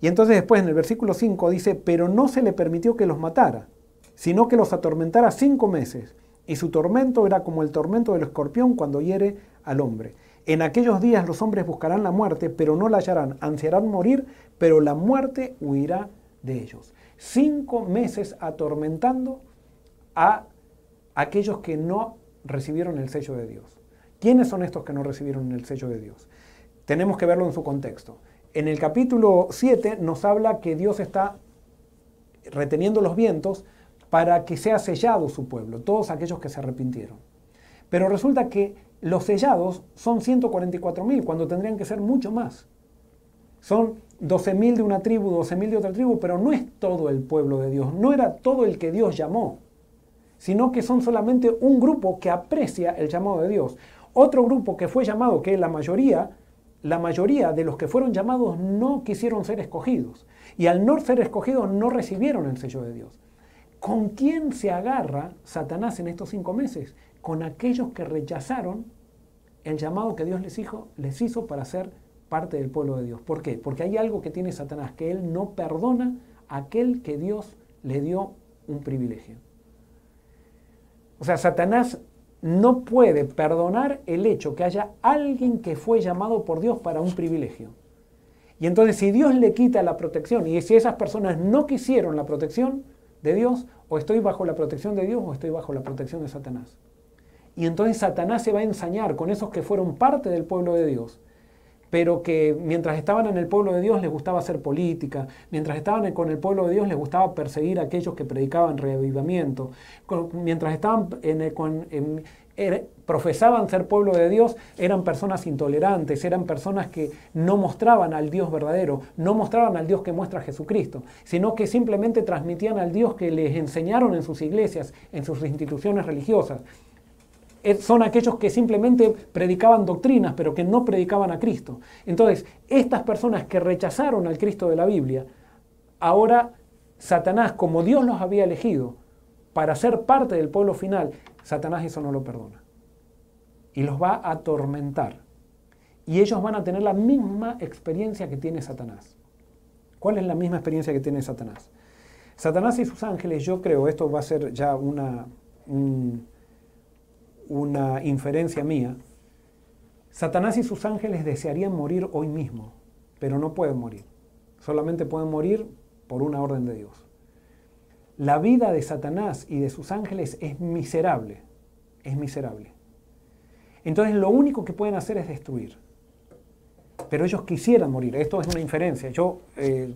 Y entonces después en el versículo 5 dice, pero no se le permitió que los matara, sino que los atormentara cinco meses, y su tormento era como el tormento del escorpión cuando hiere al hombre. En aquellos días los hombres buscarán la muerte, pero no la hallarán, ansiarán morir, pero la muerte huirá de ellos. Cinco meses atormentando a aquellos que no recibieron el sello de Dios. ¿Quiénes son estos que no recibieron el sello de Dios? Tenemos que verlo en su contexto. En el capítulo 7 nos habla que Dios está reteniendo los vientos para que sea sellado su pueblo, todos aquellos que se arrepintieron. Pero resulta que los sellados son 144.000 cuando tendrían que ser mucho más. Son 12.000 de una tribu, 12.000 de otra tribu, pero no es todo el pueblo de Dios, no era todo el que Dios llamó sino que son solamente un grupo que aprecia el llamado de Dios. Otro grupo que fue llamado, que la mayoría, la mayoría de los que fueron llamados no quisieron ser escogidos. Y al no ser escogidos no recibieron el sello de Dios. ¿Con quién se agarra Satanás en estos cinco meses? Con aquellos que rechazaron el llamado que Dios les hizo, les hizo para ser parte del pueblo de Dios. ¿Por qué? Porque hay algo que tiene Satanás, que él no perdona a aquel que Dios le dio un privilegio. O sea, Satanás no puede perdonar el hecho que haya alguien que fue llamado por Dios para un privilegio. Y entonces si Dios le quita la protección y si esas personas no quisieron la protección de Dios, o estoy bajo la protección de Dios o estoy bajo la protección de Satanás. Y entonces Satanás se va a ensañar con esos que fueron parte del pueblo de Dios, pero que mientras estaban en el pueblo de Dios les gustaba hacer política, mientras estaban con el pueblo de Dios les gustaba perseguir a aquellos que predicaban reavivamiento, mientras estaban en, profesaban ser pueblo de Dios, eran personas intolerantes, eran personas que no mostraban al Dios verdadero, no mostraban al Dios que muestra Jesucristo, sino que simplemente transmitían al Dios que les enseñaron en sus iglesias, en sus instituciones religiosas son aquellos que simplemente predicaban doctrinas, pero que no predicaban a Cristo. Entonces, estas personas que rechazaron al Cristo de la Biblia, ahora Satanás, como Dios los había elegido para ser parte del pueblo final, Satanás eso no lo perdona. Y los va a atormentar. Y ellos van a tener la misma experiencia que tiene Satanás. ¿Cuál es la misma experiencia que tiene Satanás? Satanás y sus ángeles, yo creo, esto va a ser ya una, una inferencia mía, Satanás y sus ángeles desearían morir hoy mismo, pero no pueden morir. Solamente pueden morir por una orden de Dios. La vida de Satanás y de sus ángeles es miserable, es miserable. Entonces lo único que pueden hacer es destruir. Pero ellos quisieran morir. Esto es una inferencia. Yo eh,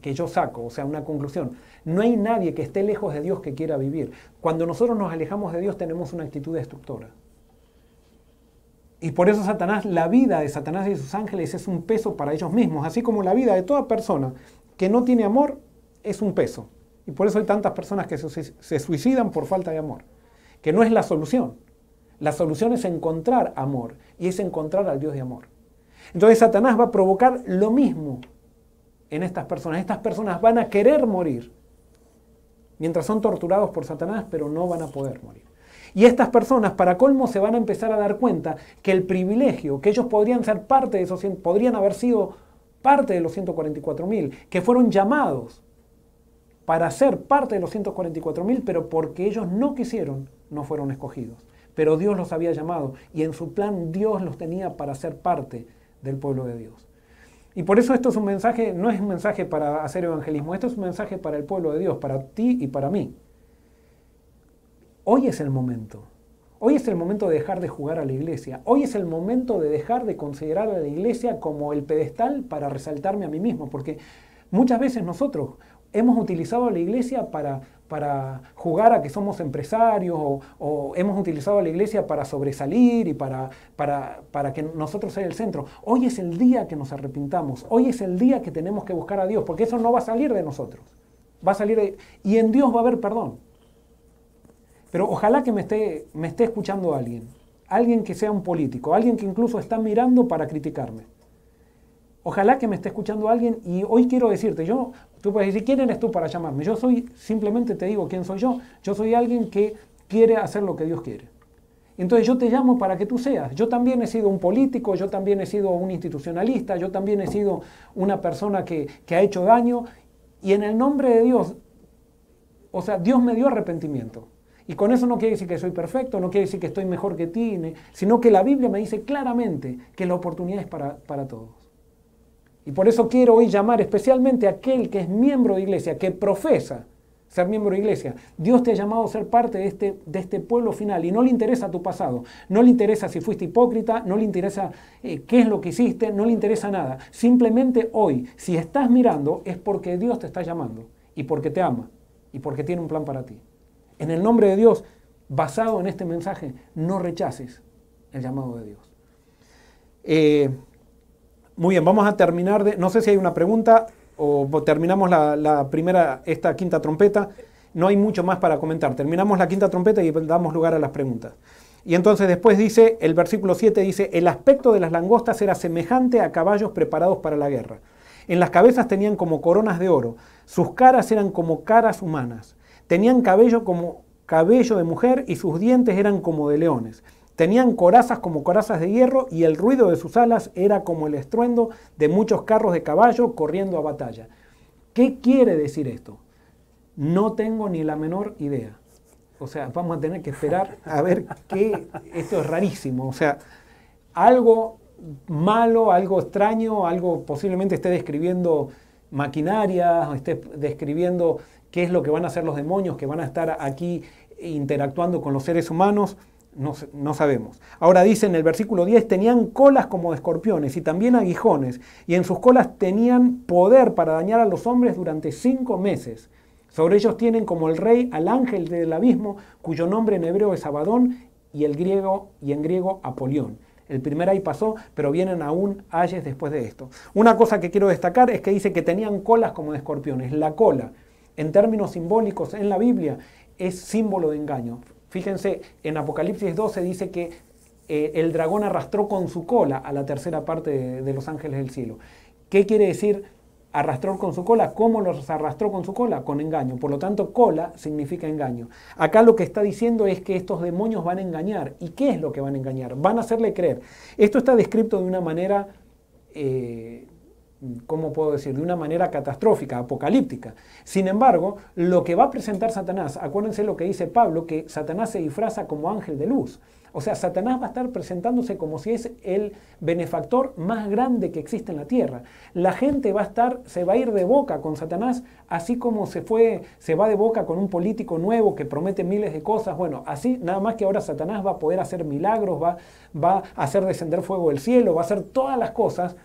que, yo saco, o sea, una conclusión. No hay nadie que esté lejos de Dios que quiera vivir. Cuando nosotros nos alejamos de Dios tenemos una actitud destructora. Y por eso Satanás, la vida de Satanás y sus ángeles es un peso para ellos mismos, así como la vida de toda persona que no tiene amor es un peso. Y por eso hay tantas personas que se suicidan por falta de amor, que no es la solución. La solución es encontrar amor y es encontrar al Dios de amor. Entonces Satanás va a provocar lo mismo en estas personas. Estas personas van a querer morir mientras son torturados por Satanás, pero no van a poder morir. Y estas personas, para colmo, se van a empezar a dar cuenta que el privilegio, que ellos podrían ser parte de esos, podrían haber sido parte de los 144.000, que fueron llamados para ser parte de los 144.000, pero porque ellos no quisieron, no fueron escogidos. Pero Dios los había llamado y en su plan Dios los tenía para ser parte del pueblo de Dios. Y por eso esto es un mensaje, no es un mensaje para hacer evangelismo, esto es un mensaje para el pueblo de Dios, para ti y para mí. Hoy es el momento. Hoy es el momento de dejar de jugar a la iglesia. Hoy es el momento de dejar de considerar a la iglesia como el pedestal para resaltarme a mí mismo. Porque muchas veces nosotros hemos utilizado a la iglesia para, para jugar a que somos empresarios o, hemos utilizado a la iglesia para sobresalir y para, para, para, que nosotros sea el centro. Hoy es el día que nos arrepintamos, hoy es el día que tenemos que buscar a Dios, porque eso no va a salir de nosotros, va a salir de, y en Dios va a haber perdón. Pero ojalá que me esté, me esté escuchando alguien, alguien que sea un político, alguien que incluso está mirando para criticarme. Ojalá que me esté escuchando alguien y hoy quiero decirte, yo, tú puedes decir, ¿quién eres tú para llamarme? Yo soy, simplemente te digo quién soy yo. Yo soy alguien que quiere hacer lo que Dios quiere. Entonces yo te llamo para que tú seas. Yo también he sido un político, yo también he sido un institucionalista, yo también he sido una persona que, que ha hecho daño. Y en el nombre de Dios, o sea, Dios me dio arrepentimiento. Y con eso no quiere decir que soy perfecto, no quiere decir que estoy mejor que ti, sino que la Biblia me dice claramente que la oportunidad es para, para todos. Y por eso quiero hoy llamar especialmente a aquel que es miembro de iglesia, que profesa ser miembro de iglesia. Dios te ha llamado a ser parte de este, de este pueblo final y no le interesa tu pasado, no le interesa si fuiste hipócrita, no le interesa eh, qué es lo que hiciste, no le interesa nada. Simplemente hoy, si estás mirando, es porque Dios te está llamando y porque te ama y porque tiene un plan para ti. En el nombre de Dios, basado en este mensaje, no rechaces el llamado de Dios. Eh, muy bien, vamos a terminar de. No sé si hay una pregunta o terminamos la, primera, esta quinta trompeta. No hay mucho más para comentar. Terminamos la quinta trompeta y damos lugar a las preguntas. Y entonces después dice, el versículo 7 dice, el aspecto de las langostas era semejante a caballos preparados para la guerra. En las cabezas tenían como coronas de oro, sus caras eran como caras humanas, tenían cabello como cabello de mujer y sus dientes eran como de leones. Tenían corazas como corazas de hierro y el ruido de sus alas era como el estruendo de muchos carros de caballo corriendo a batalla. ¿Qué quiere decir esto? No tengo ni la menor idea. O sea, vamos a tener que esperar a ver qué. Esto es rarísimo. O sea, algo malo, algo extraño, algo posiblemente esté describiendo maquinaria, esté describiendo qué es lo que van a hacer los demonios que van a estar aquí interactuando con los seres humanos. No, sabemos. Ahora dice en el versículo 10, tenían colas como de escorpiones y también aguijones, y en sus colas tenían poder para dañar a los hombres durante cinco meses. Sobre ellos tienen como el rey al ángel del abismo, cuyo nombre en hebreo es Abadón y, el griego, y en griego Apolión. El primer ay pasó, pero vienen aún ayes después de esto. Una cosa que quiero destacar es que dice que tenían colas como de escorpiones. La cola, en términos simbólicos en la Biblia, es símbolo de engaño. Fíjense, en Apocalipsis 12 dice que eh, el dragón arrastró con su cola a la tercera parte de, los ángeles del cielo. ¿Qué quiere decir arrastró con su cola. ¿Cómo los arrastró con su cola? Con engaño. Por lo tanto, cola significa engaño. Acá lo que está diciendo es que estos demonios van a engañar. ¿Y qué es lo que van a engañar? Van a hacerle creer. Esto está descrito de una manera, eh, ¿cómo puedo decir? De una manera catastrófica, apocalíptica. Sin embargo, lo que va a presentar Satanás, acuérdense lo que dice Pablo, que Satanás se disfraza como ángel de luz. O sea, Satanás va a estar presentándose como si es el benefactor más grande que existe en la tierra. La gente va a estar, se va a ir de boca con Satanás, así como se fue, se va de boca con un político nuevo que promete miles de cosas. Bueno, así nada más que ahora Satanás va a poder hacer milagros, va, va a hacer descender fuego del cielo, va a hacer todas las cosas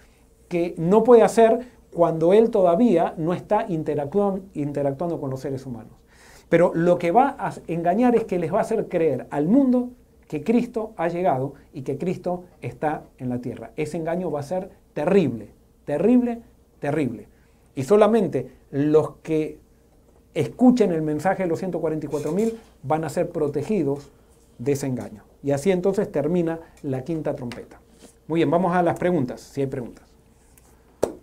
que no puede hacer cuando él todavía no está interactuando, interactuando con los seres humanos. Pero lo que va a engañar es que les va a hacer creer al mundo que Cristo ha llegado y que Cristo está en la tierra. Ese engaño va a ser terrible, terrible, terrible. Y solamente los que escuchen el mensaje de los 144.000 van a ser protegidos de ese engaño. Y así entonces termina la quinta trompeta. Muy bien, vamos a las preguntas, si hay preguntas.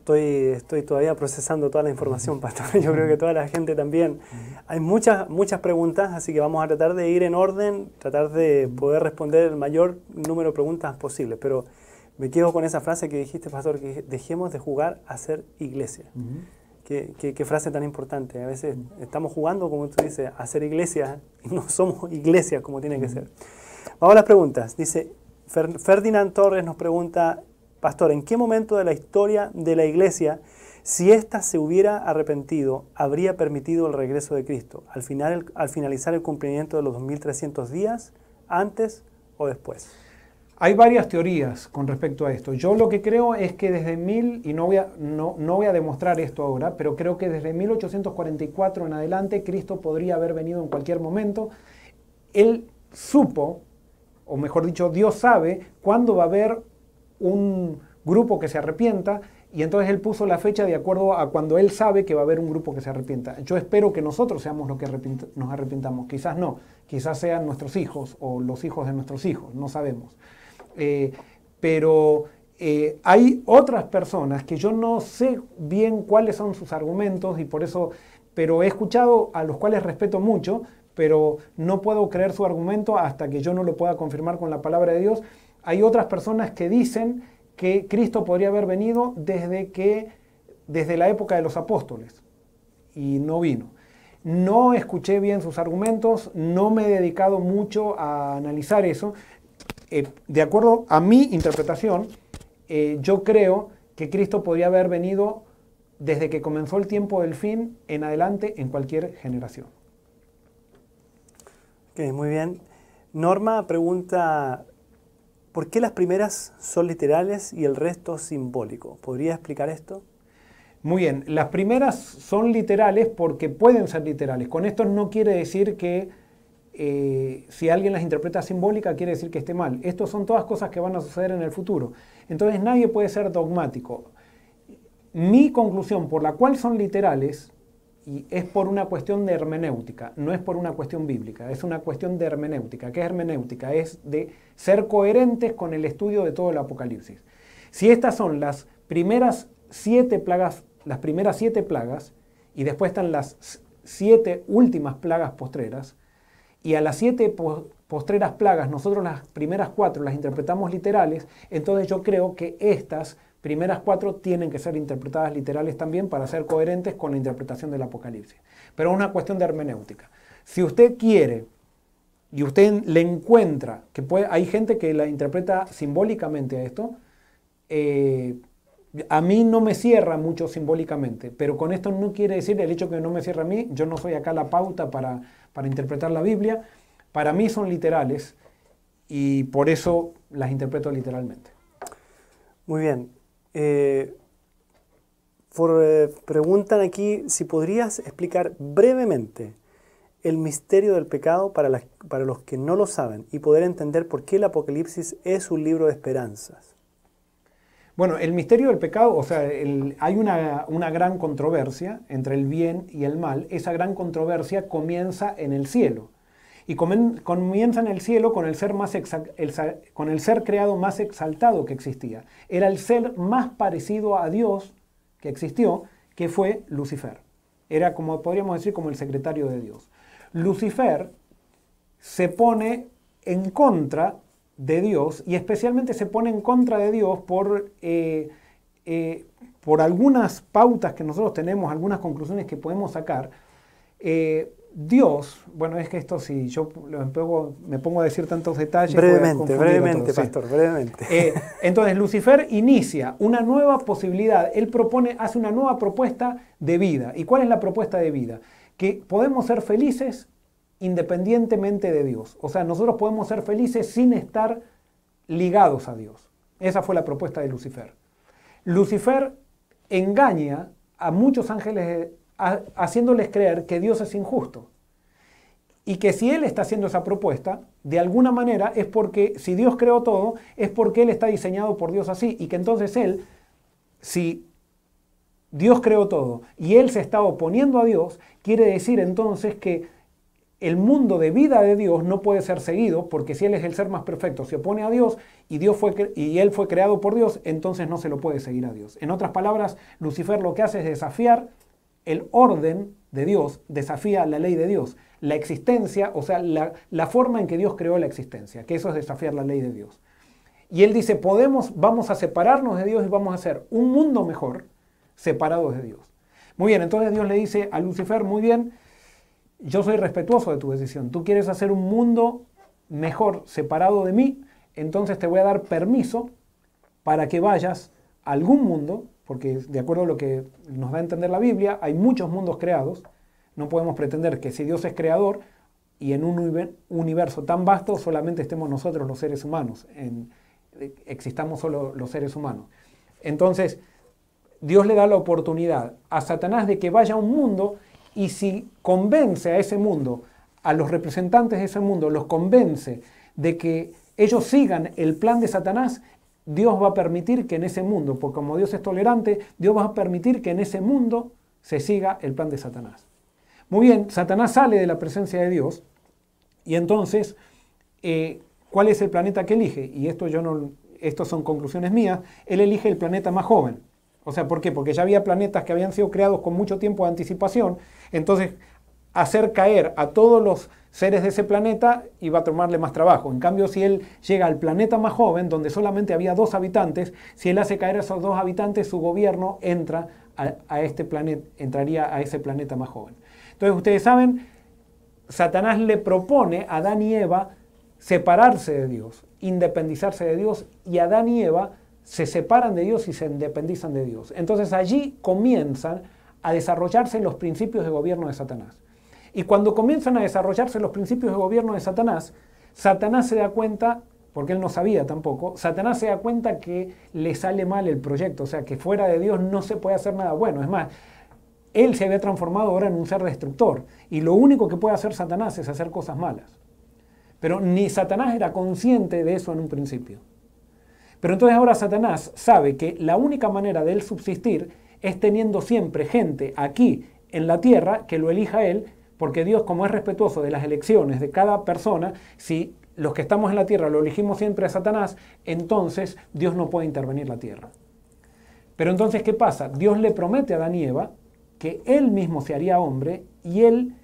Estoy, estoy todavía procesando toda la información, pastor. (laughs) Yo creo que toda la gente también. Hay muchas, muchas preguntas, así que vamos a tratar de ir en orden, tratar de poder responder el mayor número de preguntas posible. Pero me quedo con esa frase que dijiste, pastor, que dejemos de jugar a ser iglesia. qué, qué, frase tan importante. A veces estamos jugando, como tú dices, a ser iglesia y no somos (laughs) iglesia como tiene que ser. Vamos a las preguntas. Dice, Ferdinand Torres nos pregunta, Pastor, ¿en qué momento de la historia de la iglesia, si ésta se hubiera arrepentido, habría permitido el regreso de Cristo? ¿Al, final, al finalizar el cumplimiento de los 2300 días, antes o después? Hay varias teorías con respecto a esto. Yo lo que creo es que desde mil, y no voy, a, no, no voy a demostrar esto ahora, pero creo que desde 1844 en adelante Cristo podría haber venido en cualquier momento. Él supo, o mejor dicho, Dios sabe cuándo va a haber un grupo que se arrepienta y entonces él puso la fecha de acuerdo a cuando él sabe que va a haber un grupo que se arrepienta. Yo espero que nosotros seamos los que nos arrepintamos, quizás no, quizás sean nuestros hijos o los hijos de nuestros hijos, no sabemos. Eh, pero eh, hay otras personas que yo no sé bien cuáles son sus argumentos y por eso, pero he escuchado a los cuales respeto mucho, pero no puedo creer su argumento hasta que yo no lo pueda confirmar con la palabra de Dios hay otras personas que dicen que Cristo podría haber venido desde, que, desde la época de los apóstoles y no vino. No escuché bien sus argumentos, no me he dedicado mucho a analizar eso. Eh, de acuerdo a mi interpretación, eh, yo creo que Cristo podría haber venido desde que comenzó el tiempo del fin en adelante en cualquier generación. Ok, muy bien. Norma pregunta, ¿Por qué las primeras son literales y el resto simbólico? ¿Podría explicar esto? Muy bien, las primeras son literales porque pueden ser literales. Con esto no quiere decir que eh, si alguien las interpreta simbólica quiere decir que esté mal. Estas son todas cosas que van a suceder en el futuro. Entonces nadie puede ser dogmático. Mi conclusión por la cual son literales y es por una cuestión de hermenéutica, no es por una cuestión bíblica, es una cuestión de hermenéutica. ¿Qué es hermenéutica? Es de ser coherentes con el estudio de todo el Apocalipsis. Si estas son las primeras siete plagas, las primeras siete plagas, y después están las siete últimas plagas postreras, y a las siete postreras plagas nosotros las primeras cuatro las interpretamos literales, entonces yo creo que estas primeras cuatro tienen que ser interpretadas literales también para ser coherentes con la interpretación del Apocalipsis. Pero es una cuestión de hermenéutica. Si usted quiere y usted le encuentra que puede, hay gente que la interpreta simbólicamente a esto, eh, a mí no me cierra mucho simbólicamente, pero con esto no quiere decir el hecho que no me cierra a mí, yo no soy acá la pauta para, para interpretar la Biblia, para mí son literales y por eso las interpreto literalmente. Muy bien. Eh, eh, preguntan aquí si podrías explicar brevemente el misterio del pecado para, para los que no lo saben y poder entender por qué el Apocalipsis es un libro de esperanzas. Bueno, el misterio del pecado, o sea, hay una, una, gran controversia entre el bien y el mal. Esa gran controversia comienza en el cielo. Y comienza en el cielo con el, ser más con el ser creado más exaltado que existía. Era el ser más parecido a Dios que existió, que fue Lucifer. Era como podríamos decir como el secretario de Dios. Lucifer se pone en contra de Dios y especialmente se pone en contra de Dios por, eh, eh, por algunas pautas que nosotros tenemos, algunas conclusiones que podemos sacar. Eh, Dios, bueno, es que esto si yo me pongo a decir tantos detalles. Brevemente, brevemente, pastor, brevemente. entonces, Lucifer inicia una nueva posibilidad. Él propone, hace una nueva propuesta de vida. ¿Y cuál es la propuesta de vida? que podemos ser felices independientemente de Dios. O sea, nosotros podemos ser felices sin estar ligados a Dios. Esa fue la propuesta de Lucifer. Lucifer engaña a muchos ángeles haciéndoles creer que Dios es injusto. Y que si Él está haciendo esa propuesta, de alguna manera es porque, si Dios creó todo, es porque Él está diseñado por Dios así. Y que entonces Él, si Dios creó todo y Él se está oponiendo a Dios, quiere decir entonces que el mundo de vida de Dios no puede ser seguido porque si Él es el ser más perfecto, se opone a Dios y, Dios fue, y Él fue creado por Dios, entonces no se lo puede seguir a Dios. En otras palabras, Lucifer lo que hace es desafiar el orden de Dios, desafía la ley de Dios, la existencia, o sea, la, forma en que Dios creó la existencia, que eso es desafiar la ley de Dios. Y Él dice, podemos, vamos a separarnos de Dios y vamos a hacer un mundo mejor, separados de Dios. Muy bien, entonces Dios le dice a Lucifer, muy bien, yo soy respetuoso de tu decisión. Tú quieres hacer un mundo mejor separado de mí, entonces te voy a dar permiso para que vayas a algún mundo, porque de acuerdo a lo que nos da a entender la Biblia, hay muchos mundos creados. No podemos pretender que si Dios es creador y en un universo tan vasto solamente estemos nosotros los seres humanos, existamos solo los seres humanos. Entonces, Dios le da la oportunidad a Satanás de que vaya a un mundo y si convence a ese mundo, a los representantes de ese mundo, los convence de que ellos sigan el plan de Satanás, Dios va a permitir que en ese mundo, porque como Dios es tolerante, Dios va a permitir que en ese mundo se siga el plan de Satanás. Muy bien, Satanás sale de la presencia de Dios y entonces, eh, ¿cuál es el planeta que elige? Y esto yo no, son conclusiones mías, él elige el planeta más joven. O sea, ¿por qué? Porque ya había planetas que habían sido creados con mucho tiempo de anticipación, entonces hacer caer a todos los seres de ese planeta iba a tomarle más trabajo. En cambio, si él llega al planeta más joven, donde solamente había dos habitantes, si él hace caer a esos dos habitantes, su gobierno entra a, este planeta, entraría a ese planeta más joven. Entonces, ustedes saben, Satanás le propone a Adán y Eva separarse de Dios, independizarse de Dios, y Adán y Eva se separan de Dios y se independizan de Dios. Entonces allí comienzan a desarrollarse los principios de gobierno de Satanás. Y cuando comienzan a desarrollarse los principios de gobierno de Satanás, Satanás se da cuenta, porque él no sabía tampoco, Satanás se da cuenta que le sale mal el proyecto, o sea, que fuera de Dios no se puede hacer nada bueno. Es más, él se había transformado ahora en un ser destructor, y lo único que puede hacer Satanás es hacer cosas malas. Pero ni Satanás era consciente de eso en un principio. Pero entonces ahora Satanás sabe que la única manera de él subsistir es teniendo siempre gente aquí en la tierra que lo elija él, porque Dios como es respetuoso de las elecciones de cada persona, si los que estamos en la tierra lo elegimos siempre a Satanás, entonces Dios no puede intervenir la tierra. Pero entonces, ¿qué pasa? Dios le promete a Adán y Eva que él mismo se haría hombre y él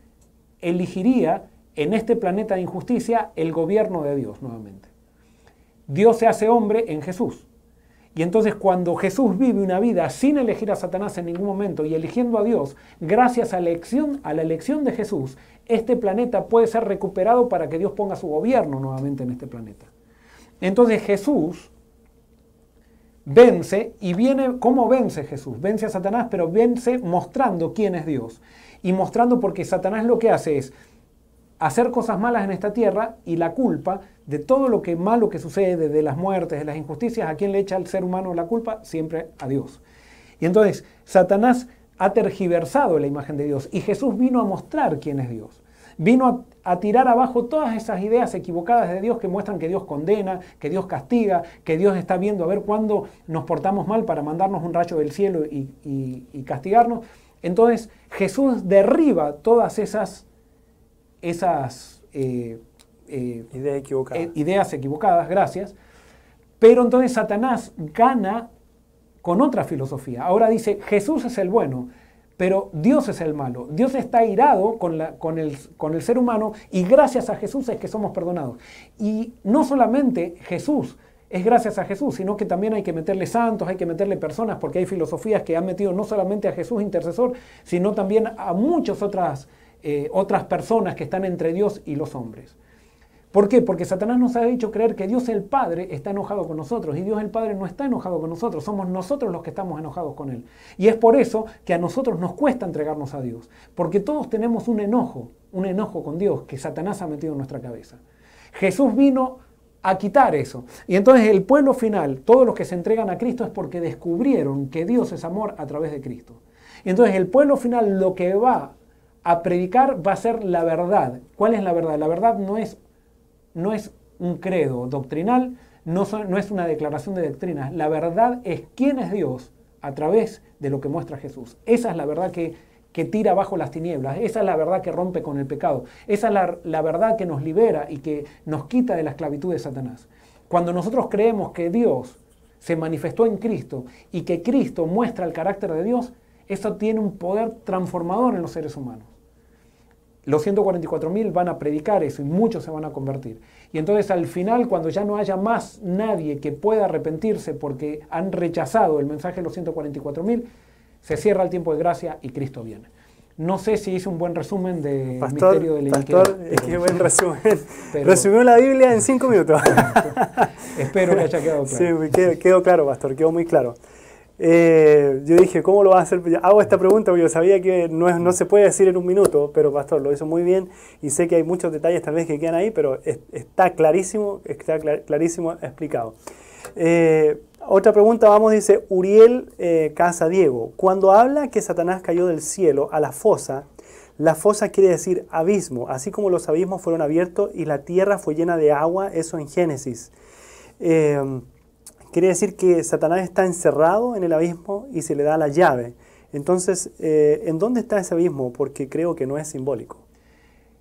elegiría en este planeta de injusticia el gobierno de Dios nuevamente. Dios se hace hombre en Jesús. Y entonces cuando Jesús vive una vida sin elegir a Satanás en ningún momento y eligiendo a Dios, gracias a la elección, a la elección de Jesús, este planeta puede ser recuperado para que Dios ponga su gobierno nuevamente en este planeta. Entonces Jesús vence y viene, ¿cómo vence Jesús? Vence a Satanás, pero vence mostrando quién es Dios. Y mostrando porque Satanás lo que hace es hacer cosas malas en esta tierra y la culpa de todo lo que malo que sucede, de las muertes, de las injusticias, ¿a quién le echa al ser humano la culpa? Siempre a Dios. Y entonces Satanás ha tergiversado la imagen de Dios y Jesús vino a mostrar quién es Dios. Vino a, tirar abajo todas esas ideas equivocadas de Dios que muestran que Dios condena, que Dios castiga, que Dios está viendo a ver cuándo nos portamos mal para mandarnos un rayo del cielo y, castigarnos. Entonces Jesús derriba todas esas, esas eh, eh. Eh, ideas equivocadas, gracias. Pero entonces Satanás gana con otra filosofía. Ahora dice, Jesús es el bueno, pero Dios es el malo. Dios está irado con, la, con, el, con, el, ser humano y gracias a Jesús es que somos perdonados. Y no solamente Jesús, es gracias a Jesús, sino que también hay que meterle santos, hay que meterle personas, porque hay filosofías que han metido no solamente a Jesús intercesor, sino también a muchas otras, eh, otras personas que están entre Dios y los hombres. ¿Por qué? Porque Satanás nos ha dicho creer que Dios el Padre está enojado con nosotros y Dios el Padre no está enojado con nosotros, somos nosotros los que estamos enojados con Él. Y es por eso que a nosotros nos cuesta entregarnos a Dios, porque todos tenemos un enojo, un enojo con Dios que Satanás ha metido en nuestra cabeza. Jesús vino a quitar eso. Y entonces el pueblo final, todos los que se entregan a Cristo es porque descubrieron que Dios es amor a través de Cristo. Y entonces el pueblo final lo que va a predicar va a ser la verdad. ¿Cuál es la verdad? La verdad no es no es un credo doctrinal, no, no es una declaración de doctrina. La verdad es quién es Dios a través de lo que muestra Jesús. Esa es la verdad que, que tira bajo las tinieblas, esa es la verdad que rompe con el pecado, esa es la, la verdad que nos libera y que nos quita de la esclavitud de Satanás. Cuando nosotros creemos que Dios se manifestó en Cristo y que Cristo muestra el carácter de Dios, eso tiene un poder transformador en los seres humanos los 144.000 van a predicar eso y muchos se van a convertir. Y entonces al final, cuando ya no haya más nadie que pueda arrepentirse porque han rechazado el mensaje de los 144.000, se cierra el tiempo de gracia y Cristo viene. No sé si hice un buen resumen del misterio de la Pastor, es que buen (laughs) resumen. Resumió la Biblia en cinco minutos. (laughs) espero que haya quedado claro. Sí, quedó, quedó claro, Pastor, quedó muy claro. Eh, yo dije, ¿cómo lo vas a hacer? Hago esta pregunta porque yo sabía que no, no se puede decir en un minuto, pero Pastor lo hizo muy bien y sé que hay muchos detalles tal vez que quedan ahí, pero está clarísimo, está clarísimo explicado. Eh, otra pregunta, vamos, dice Uriel eh, Casa Diego. Cuando habla que Satanás cayó del cielo a la fosa, la fosa quiere decir abismo, así como los abismos fueron abiertos y la tierra fue llena de agua, eso en Génesis. Quiere decir que Satanás está encerrado en el abismo y se le da la llave. Entonces, eh, ¿en dónde está ese abismo? Porque creo que no es simbólico.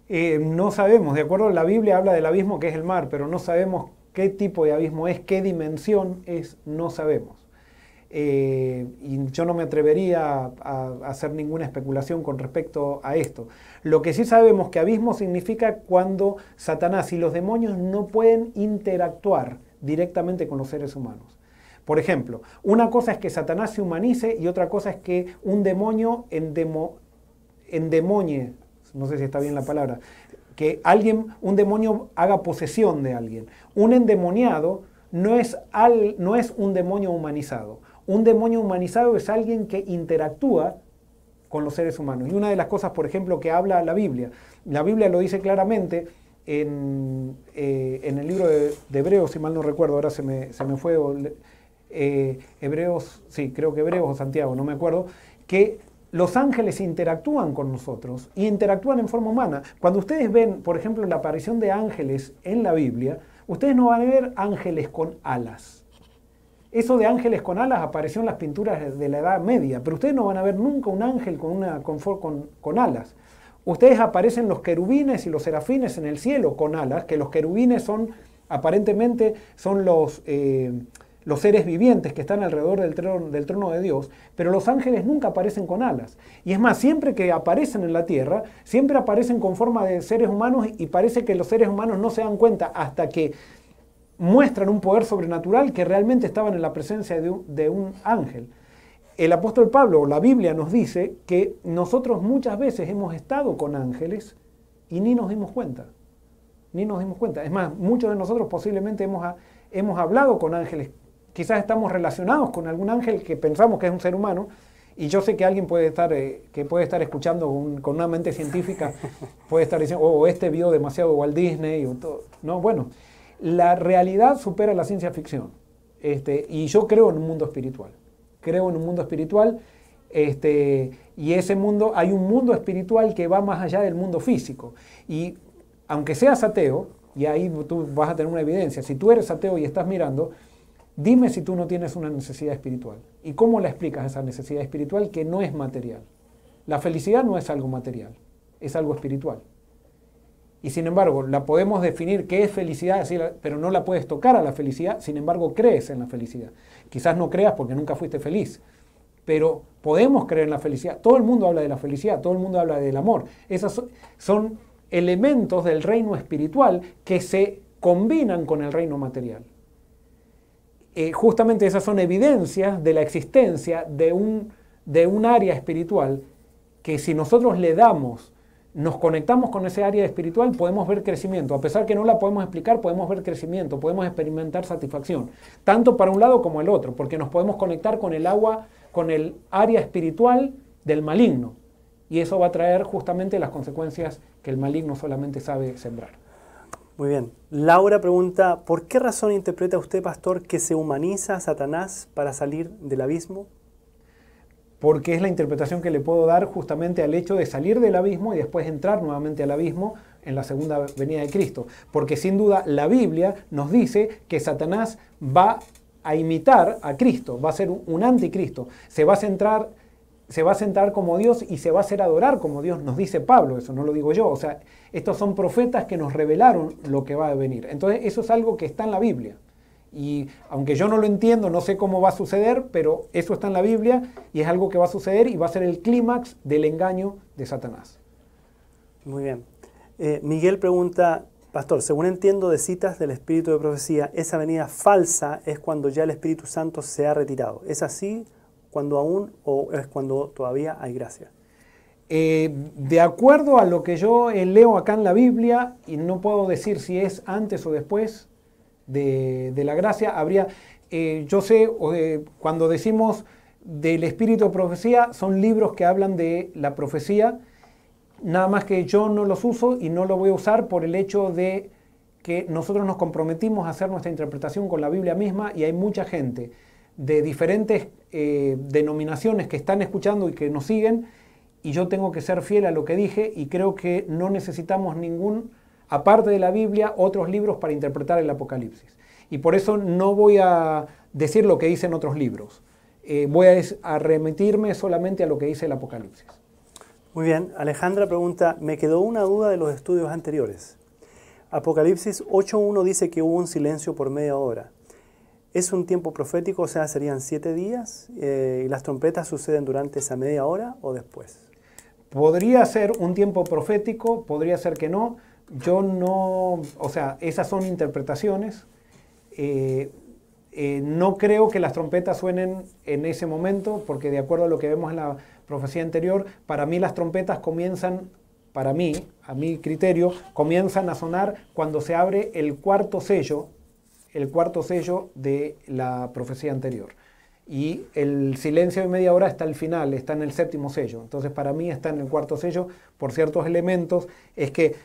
Eh, no sabemos, de acuerdo, la Biblia habla del abismo que es el mar, pero no sabemos qué tipo de abismo es, qué dimensión es, no sabemos. Eh, y yo no me atrevería a, a, hacer ninguna especulación con respecto a esto. Lo que sí sabemos que abismo significa cuando Satanás y los demonios no pueden interactuar directamente con los seres humanos. Por ejemplo, una cosa es que Satanás se humanice y otra cosa es que un demonio endemo, endemonie, no sé si está bien la palabra, que alguien, un demonio haga posesión de alguien. Un endemoniado no es, al, no es un demonio humanizado. Un demonio humanizado es alguien que interactúa con los seres humanos. Y una de las cosas, por ejemplo, que habla la Biblia, la Biblia lo dice claramente, eh, en, el libro de, Hebreos, si mal no recuerdo, ahora se me, se me fue, eh, Hebreos, sí, creo que Hebreos o Santiago, no me acuerdo, que los ángeles interactúan con nosotros y interactúan en forma humana. Cuando ustedes ven, por ejemplo, la aparición de ángeles en la Biblia, ustedes no van a ver ángeles con alas. Eso de ángeles con alas apareció en las pinturas de la Edad Media, pero ustedes no van a ver nunca un ángel con, una, con, con alas. Ustedes aparecen los querubines y los serafines en el cielo con alas, que los querubines son, aparentemente, son los, eh, los seres vivientes que están alrededor del trono, del trono de Dios, pero los ángeles nunca aparecen con alas. Y es más, siempre que aparecen en la tierra, siempre aparecen con forma de seres humanos y parece que los seres humanos no se dan cuenta hasta que muestran un poder sobrenatural que realmente estaban en la presencia de de un ángel el apóstol Pablo, la Biblia nos dice que nosotros muchas veces hemos estado con ángeles y ni nos dimos cuenta. Ni nos dimos cuenta. Es más, muchos de nosotros posiblemente hemos, hemos hablado con ángeles. Quizás estamos relacionados con algún ángel que pensamos que es un ser humano Y yo sé que alguien puede estar, eh, que puede estar escuchando con, una mente científica, (laughs) puede estar diciendo, oh, este vio demasiado Walt Disney. O todo. No, bueno, la realidad supera la ciencia ficción. Este, y yo creo en un mundo espiritual. Creo en un mundo espiritual. Este, y ese mundo, hay un mundo espiritual que va más allá del mundo físico. Y aunque seas ateo, y ahí tú vas a tener una evidencia, si tú eres ateo y estás mirando, dime si tú no tienes una necesidad espiritual. ¿Y cómo la explicas esa necesidad espiritual que no es material? La felicidad no es algo material, es algo espiritual. Y sin embargo, la podemos definir qué es felicidad, pero no la puedes tocar a la felicidad, sin embargo crees en la felicidad. Quizás no creas porque nunca fuiste feliz, pero podemos creer en la felicidad. Todo el mundo habla de la felicidad, todo el mundo habla del amor. Esos son elementos del reino espiritual que se combinan con el reino material. Eh, justamente esas son evidencias de la existencia de un, de un área espiritual que si nosotros le damos nos conectamos con ese área espiritual, podemos ver crecimiento. A pesar que no la podemos explicar, podemos ver crecimiento, podemos experimentar satisfacción, tanto para un lado como el otro, porque nos podemos conectar con el agua, con el área espiritual del maligno. Y eso va a traer justamente las consecuencias que el maligno solamente sabe sembrar. Muy bien. Laura pregunta, ¿por qué razón interpreta usted, pastor, que se humaniza a Satanás para salir del abismo? Porque es la interpretación que le puedo dar justamente al hecho de salir del abismo y después entrar nuevamente al abismo en la segunda venida de Cristo. Porque sin duda la Biblia nos dice que Satanás va a imitar a Cristo, va a ser un anticristo, se va a se va a sentar como Dios y se va a hacer adorar como Dios, nos dice Pablo, eso no lo digo yo, o sea, estos son profetas que nos revelaron lo que va a venir. Entonces, eso es algo que está en la Biblia. Y aunque yo no lo entiendo, no sé cómo va a suceder, pero eso está en la Biblia y es algo que va a suceder y va a ser el clímax del engaño de Satanás. Muy bien. Eh, Miguel pregunta, Pastor, según entiendo de citas del Espíritu de Profecía, esa venida falsa es cuando ya el Espíritu Santo se ha retirado. ¿Es así cuando aún o es cuando todavía hay gracia? Eh, de acuerdo a lo que yo eh, leo acá en la Biblia, y no puedo decir si es antes o después, de, la gracia, habría, eh, yo sé, cuando decimos del espíritu de profecía, son libros que hablan de la profecía, nada más que yo no los uso y no lo voy a usar por el hecho de que nosotros nos comprometimos a hacer nuestra interpretación con la Biblia misma y hay mucha gente de diferentes eh, denominaciones que están escuchando y que nos siguen y yo tengo que ser fiel a lo que dije y creo que no necesitamos ningún aparte de la Biblia, otros libros para interpretar el Apocalipsis. Y por eso no voy a decir lo que dicen otros libros. Eh, voy a, remitirme solamente a lo que dice el Apocalipsis. Muy bien, Alejandra pregunta, me quedó una duda de los estudios anteriores. Apocalipsis 8.1 dice que hubo un silencio por media hora. ¿Es un tiempo profético, o sea, serían siete días eh, y las trompetas suceden durante esa media hora o después? Podría ser un tiempo profético, podría ser que no yo no, o sea, esas son interpretaciones. Eh, eh, no creo que las trompetas suenen en ese momento, porque de acuerdo a lo que vemos en la profecía anterior, para mí las trompetas comienzan, para mí, a mi criterio, comienzan a sonar cuando se abre el cuarto sello, el cuarto sello de la profecía anterior. Y el silencio de media hora está al final, está en el séptimo sello. Entonces para mí está en el cuarto sello por ciertos elementos. Es que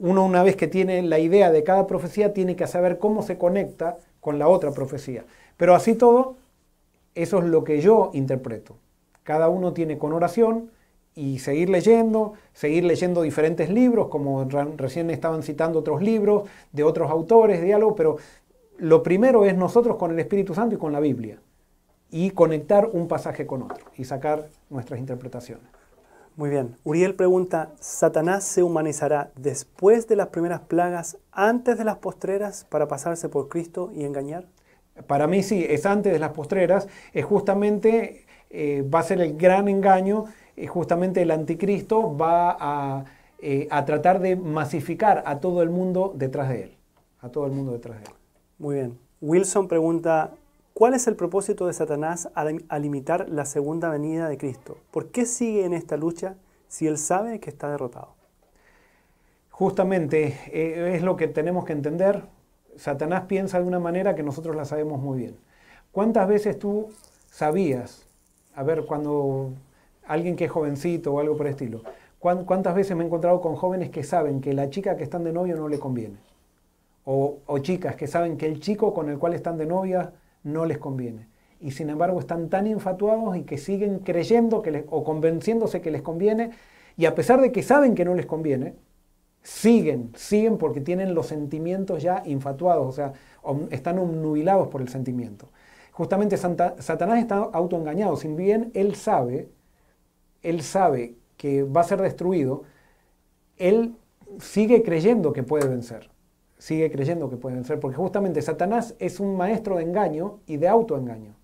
uno una vez que tiene la idea de cada profecía tiene que saber cómo se conecta con la otra profecía. Pero así todo, eso es lo que yo interpreto. Cada uno tiene con oración y seguir leyendo, seguir leyendo diferentes libros, como recién estaban citando otros libros de otros autores, de algo, pero lo primero es nosotros con el Espíritu Santo y con la Biblia y conectar un pasaje con otro y sacar nuestras interpretaciones. Muy bien. Uriel pregunta, ¿Satanás se humanizará después de las primeras plagas, antes de las postreras, para pasarse por Cristo y engañar? Para mí sí, es antes de las postreras, es justamente, eh, va a ser el gran engaño, justamente el anticristo va a, eh, a tratar de masificar a todo el mundo detrás de él, a todo el mundo detrás de él. Muy bien. Wilson pregunta, ¿Cuál es el propósito de Satanás al, limitar la segunda venida de Cristo? ¿Por qué sigue en esta lucha si él sabe que está derrotado? Justamente eh, es lo que tenemos que entender. Satanás piensa de una manera que nosotros la sabemos muy bien. ¿Cuántas veces tú sabías a ver, cuando alguien que es jovencito o algo por el estilo, ¿cuántas veces me he encontrado con jóvenes que saben que la chica que están de novio no le conviene? O, o chicas que saben que el chico con el cual están de novia no les conviene. Y sin embargo están tan infatuados y que siguen creyendo que o convenciéndose que les conviene. Y a pesar de que saben que no les conviene, siguen, siguen porque tienen los sentimientos ya infatuados, o sea, están obnubilados por el sentimiento. Justamente Satanás está autoengañado, sin bien él sabe, él sabe que va a ser destruido, él sigue creyendo que puede vencer, sigue creyendo que puede vencer, porque justamente Satanás es un maestro de engaño y de autoengaño.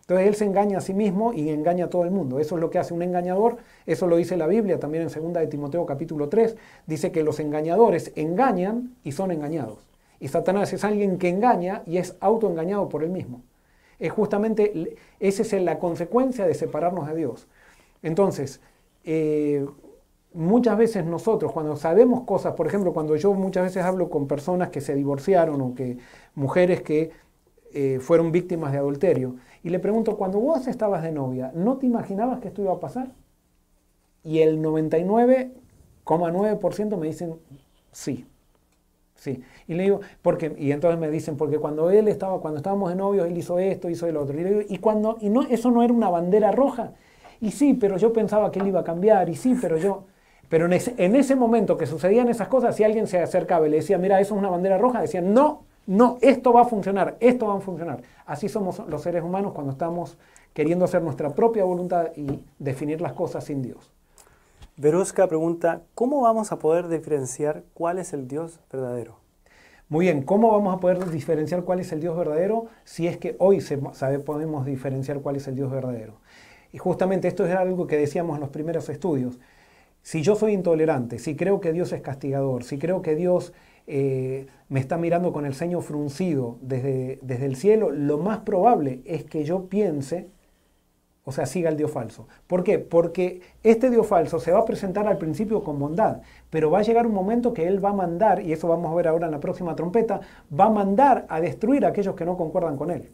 Entonces él se engaña a sí mismo y engaña a todo el mundo. Eso es lo que hace un engañador, eso lo dice la Biblia también en 2 de Timoteo capítulo 3, dice que los engañadores engañan y son engañados. Y Satanás es alguien que engaña y es autoengañado por él mismo. Es justamente, esa es la consecuencia de separarnos de Dios. Entonces, eh, muchas veces nosotros, cuando sabemos cosas, por ejemplo, cuando yo muchas veces hablo con personas que se divorciaron o que mujeres que eh, fueron víctimas de adulterio, y le pregunto, cuando vos estabas de novia, ¿no te imaginabas que esto iba a pasar? Y el 99,9% me dicen sí. Sí. Y le digo, porque, y entonces me dicen, porque cuando él estaba, cuando estábamos de novios, él hizo esto, hizo el otro. Y, digo, ¿y cuando, y no, eso no era una bandera roja. Y sí, pero yo pensaba que él iba a cambiar, y sí, pero yo. Pero en ese, en ese momento que sucedían esas cosas, si alguien se acercaba y le decía, mira, eso es una bandera roja, decían, no, no, esto va a funcionar, esto va a funcionar. Así somos los seres humanos cuando estamos queriendo hacer nuestra propia voluntad y definir las cosas sin Dios. Verusca pregunta, ¿cómo vamos a poder diferenciar cuál es el Dios verdadero? Muy bien, ¿cómo vamos a poder diferenciar cuál es el Dios verdadero si es que hoy se, sabe, podemos diferenciar cuál es el Dios verdadero? Y justamente esto es algo que decíamos en los primeros estudios. Si yo soy intolerante, si creo que Dios es castigador, si creo que Dios eh, me está mirando con el ceño fruncido desde, desde el cielo, lo más probable es que yo piense, o sea, siga el Dios falso. ¿Por qué? Porque este Dios falso se va a presentar al principio con bondad, pero va a llegar un momento que Él va a mandar, y eso vamos a ver ahora en la próxima trompeta, va a mandar a destruir a aquellos que no concuerdan con Él.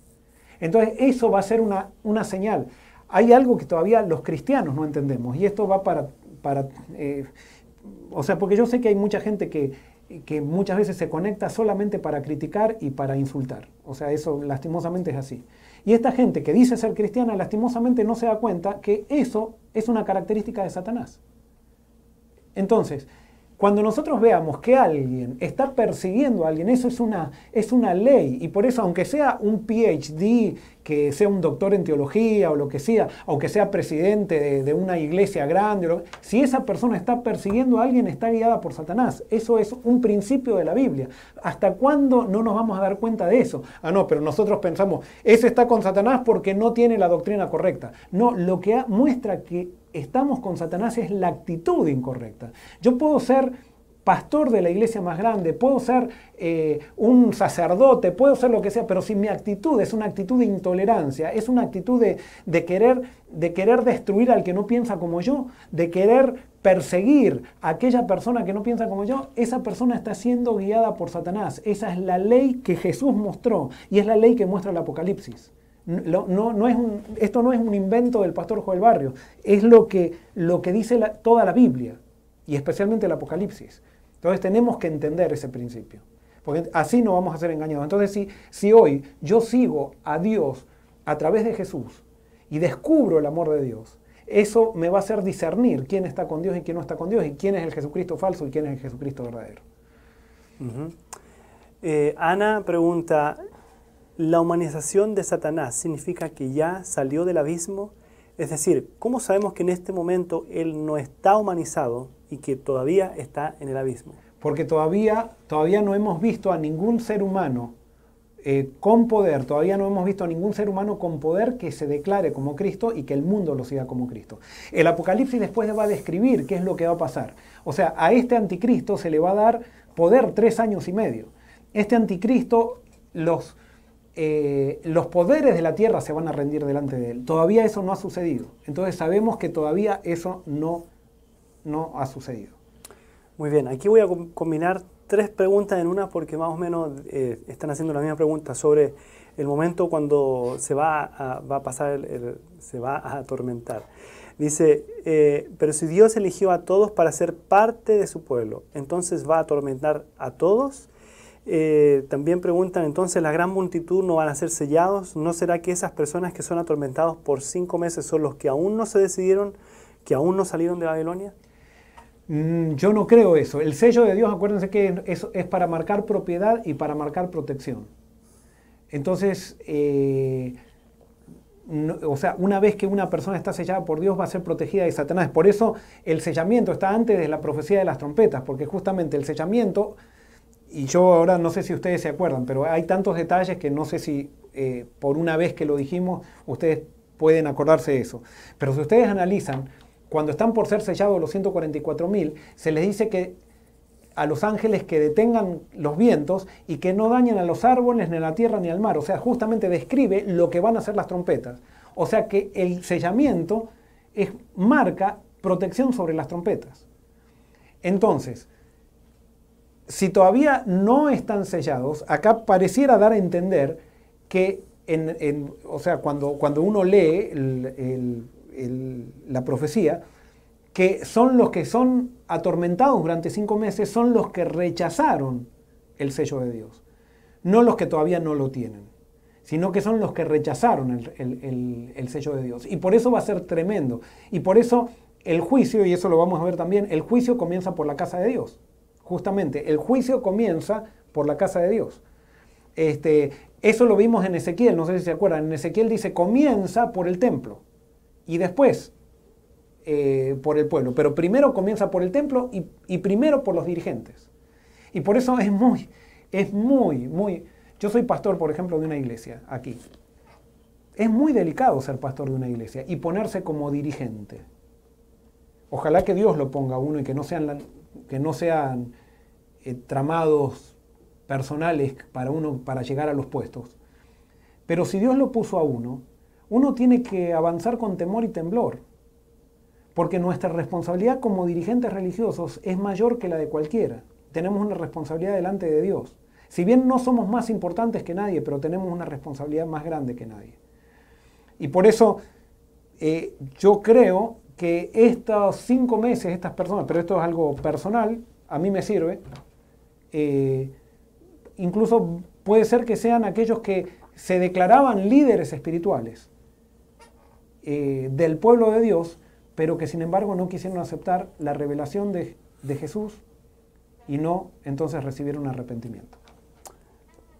Entonces eso va a ser una, una señal. Hay algo que todavía los cristianos no entendemos, y esto va para... para eh, o sea, porque yo sé que hay mucha gente que que muchas veces se conecta solamente para criticar y para insultar. O sea, eso lastimosamente es así. Y esta gente que dice ser cristiana, lastimosamente no se da cuenta que eso es una característica de Satanás. Entonces, cuando nosotros veamos que alguien está persiguiendo a alguien, eso es una, es una ley. Y por eso, aunque sea un PhD, que sea un doctor en teología o lo que sea, aunque sea presidente de, una iglesia grande, si esa persona está persiguiendo a alguien, está guiada por Satanás. Eso es un principio de la Biblia. ¿Hasta cuándo no nos vamos a dar cuenta de eso? Ah, no, pero nosotros pensamos, ese está con Satanás porque no tiene la doctrina correcta. No, lo que muestra que estamos con Satanás es la actitud incorrecta. Yo puedo ser pastor de la iglesia más grande, puedo ser eh, un sacerdote, puedo ser lo que sea, pero si mi actitud es una actitud de intolerancia, es una actitud de, querer, de querer destruir al que no piensa como yo, de querer perseguir a aquella persona que no piensa como yo, esa persona está siendo guiada por Satanás. Esa es la ley que Jesús mostró y es la ley que muestra el Apocalipsis. No, no, es esto no es un invento del pastor Joel Barrio, es lo que, lo que dice toda la Biblia y especialmente el Apocalipsis. Entonces tenemos que entender ese principio, porque así no vamos a ser engañados. Entonces si, si hoy yo sigo a Dios a través de Jesús y descubro el amor de Dios, eso me va a hacer discernir quién está con Dios y quién no está con Dios, y quién es el Jesucristo falso y quién es el Jesucristo verdadero. Eh, Ana pregunta, ¿la humanización de Satanás significa que ya salió del abismo? Es decir, ¿cómo sabemos que en este momento él no está humanizado, y que todavía está en el abismo. Porque todavía, todavía no hemos visto a ningún ser humano eh, con poder, todavía no hemos visto a ningún ser humano con poder que se declare como Cristo y que el mundo lo siga como Cristo. El Apocalipsis después va a describir qué es lo que va a pasar. O sea, a este anticristo se le va a dar poder tres años y medio. Este anticristo, los, eh, los poderes de la tierra se van a rendir delante de él. Todavía eso no ha sucedido. Entonces sabemos que todavía eso no no ha sucedido. Muy bien, aquí voy a combinar tres preguntas en una porque más o menos eh, están haciendo la misma pregunta sobre el momento cuando se va a, va a pasar, se va a atormentar. Dice, eh, pero si Dios eligió a todos para ser parte de su pueblo, entonces va a atormentar a todos. Eh, también preguntan, entonces la gran multitud no van a ser sellados. ¿No será que esas personas que son atormentados por cinco meses son los que aún no se decidieron, que aún no salieron de Babilonia? Mm, yo no creo eso. El sello de Dios, acuérdense que es, es para marcar propiedad y para marcar protección. Entonces, eh, o sea, una vez que una persona está sellada por Dios va a ser protegida de Satanás. Por eso el sellamiento está antes de la profecía de las trompetas, porque justamente el sellamiento, y yo ahora no sé si ustedes se acuerdan, pero hay tantos detalles que no sé si eh, por una vez que lo dijimos ustedes pueden acordarse de eso. Pero si ustedes analizan, cuando están por ser sellados los 144.000, se les dice que a los ángeles que detengan los vientos y que no dañen a los árboles, ni a la tierra, ni al mar. O sea, justamente describe lo que van a hacer las trompetas. O sea que el sellamiento es, marca protección sobre las trompetas. Entonces, si todavía no están sellados, acá pareciera dar a entender que, o sea, cuando, cuando uno lee la profecía, que son los que son atormentados durante cinco meses, son los que rechazaron el sello de Dios, no los que todavía no lo tienen, sino que son los que rechazaron el, sello de Dios. Y por eso va a ser tremendo. Y por eso el juicio, y eso lo vamos a ver también, el juicio comienza por la casa de Dios. Justamente, el juicio comienza por la casa de Dios. Este, eso lo vimos en Ezequiel, no sé si se acuerdan. En Ezequiel dice, comienza por el templo. Y después eh, por el pueblo, pero primero comienza por el templo y, primero por los dirigentes. Y por eso es muy, es muy, muy... Yo soy pastor, por ejemplo, de una iglesia aquí. Es muy delicado ser pastor de una iglesia y ponerse como dirigente. Ojalá que Dios lo ponga a uno y que no sean, que no sean eh, tramados personales para uno para llegar a los puestos. Pero si Dios lo puso a uno, uno tiene que avanzar con temor y temblor. Porque nuestra responsabilidad como dirigentes religiosos es mayor que la de cualquiera. Tenemos una responsabilidad delante de Dios. Si bien no somos más importantes que nadie, pero tenemos una responsabilidad más grande que nadie. Y por eso eh, yo creo que estos cinco meses, estas personas, pero esto es algo personal, a mí me sirve, eh, incluso puede ser que sean aquellos que se declaraban líderes espirituales eh, del pueblo de Dios, pero que sin embargo no quisieron aceptar la revelación de, Jesús y no entonces recibieron arrepentimiento.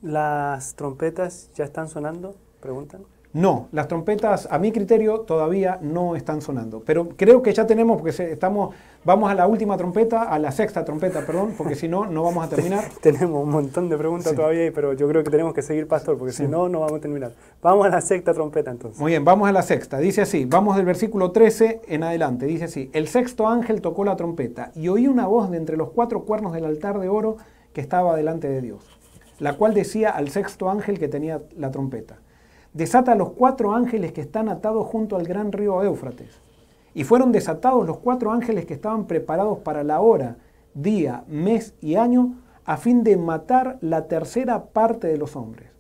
¿Las trompetas ya están sonando? Preguntan. No, las trompetas a mi criterio todavía no están sonando, pero creo que ya tenemos, porque estamos, vamos a la última trompeta, a la sexta trompeta, perdón, porque si no, no vamos a (laughs) terminar. (laughs) tenemos un montón de preguntas todavía, pero yo creo que tenemos que seguir, pastor, porque si no, no vamos a terminar. Vamos a la sexta trompeta entonces. Muy bien, vamos a la sexta. Dice así, vamos del versículo 13 en adelante, dice así, el sexto ángel tocó la trompeta y oí una voz de entre los cuatro cuernos del altar de oro que estaba delante de Dios, la cual decía al sexto ángel que tenía la trompeta desata a los cuatro ángeles que están atados junto al gran río Éufrates. Y fueron desatados los cuatro ángeles que estaban preparados para la hora, día, mes y año, a fin de matar la tercera parte de los hombres.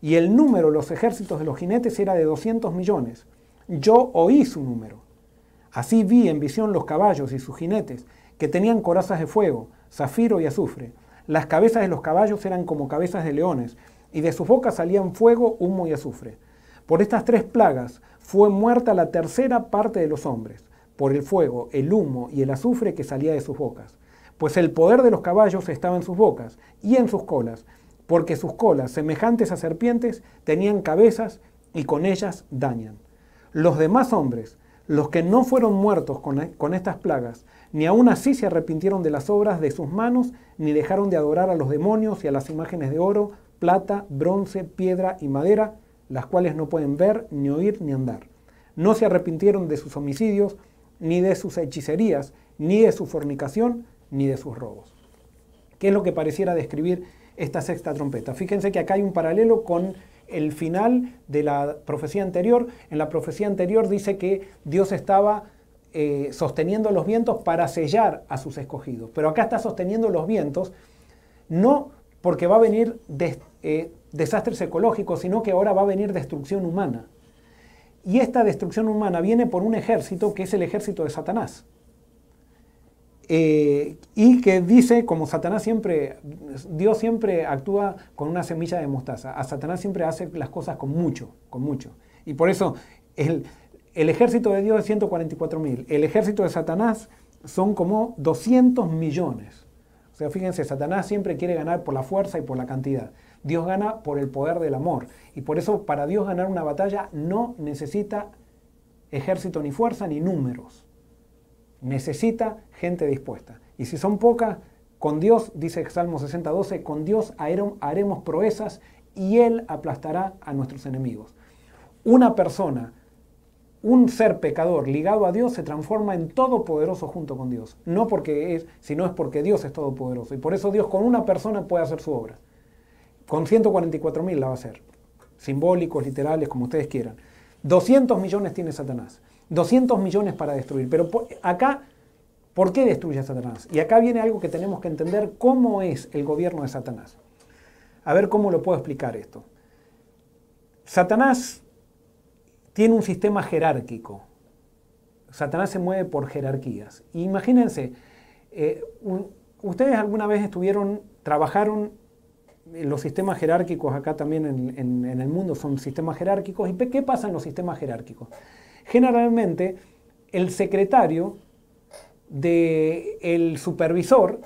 Y el número los ejércitos de los jinetes era de 200 millones. Yo oí su número. Así vi en visión los caballos y sus jinetes, que tenían corazas de fuego, zafiro y azufre. Las cabezas de los caballos eran como cabezas de leones, y de sus bocas salían fuego, humo y azufre. Por estas tres plagas fue muerta la tercera parte de los hombres, por el fuego, el humo y el azufre que salía de sus bocas. Pues el poder de los caballos estaba en sus bocas y en sus colas, porque sus colas, semejantes a serpientes, tenían cabezas y con ellas dañan. Los demás hombres, los que no fueron muertos con, con estas plagas, ni aun así se arrepintieron de las obras de sus manos, ni dejaron de adorar a los demonios y a las imágenes de oro, plata, bronce, piedra y madera, las cuales no pueden ver, ni oír, ni andar. No se arrepintieron de sus homicidios, ni de sus hechicerías, ni de su fornicación, ni de sus robos. ¿Qué es lo que pareciera describir esta sexta trompeta? Fíjense que acá hay un paralelo con el final de la profecía anterior. En la profecía anterior dice que Dios estaba eh, sosteniendo los vientos para sellar a sus escogidos. Pero acá está sosteniendo los vientos no porque va a venir eh, desastres ecológicos, sino que ahora va a venir destrucción humana. Y esta destrucción humana viene por un ejército que es el ejército de Satanás. Eh, y que dice, como Satanás siempre, Dios siempre actúa con una semilla de mostaza. A Satanás siempre hace las cosas con mucho, con mucho. Y por eso el, el ejército de Dios es 144 mil. El ejército de Satanás son como 200 millones. Sea, fíjense, Satanás siempre quiere ganar por la fuerza y por la cantidad. Dios gana por el poder del amor. Y por eso para Dios ganar una batalla no necesita ejército ni fuerza ni números. Necesita gente dispuesta. Y si son pocas, con Dios, dice Salmo 60:12, con Dios haremos proezas y Él aplastará a nuestros enemigos. Una persona, un ser pecador ligado a Dios se transforma en todopoderoso junto con Dios. No porque es, sino es porque Dios es todopoderoso. Y por eso Dios con una persona puede hacer su obra. Con 144 mil la va a hacer. Simbólicos, literales, como ustedes quieran. 200 millones tiene Satanás. 200 millones para destruir. Pero acá, ¿por qué destruye a Satanás? Y acá viene algo que tenemos que entender cómo es el gobierno de Satanás. A ver cómo lo puedo explicar esto. Satanás tiene un sistema jerárquico. Satanás se mueve por jerarquías. imagínense, eh, ustedes alguna vez estuvieron, trabajaron los sistemas jerárquicos acá también en, el mundo son sistemas jerárquicos. ¿Y qué pasa en los sistemas jerárquicos? Generalmente el secretario del supervisor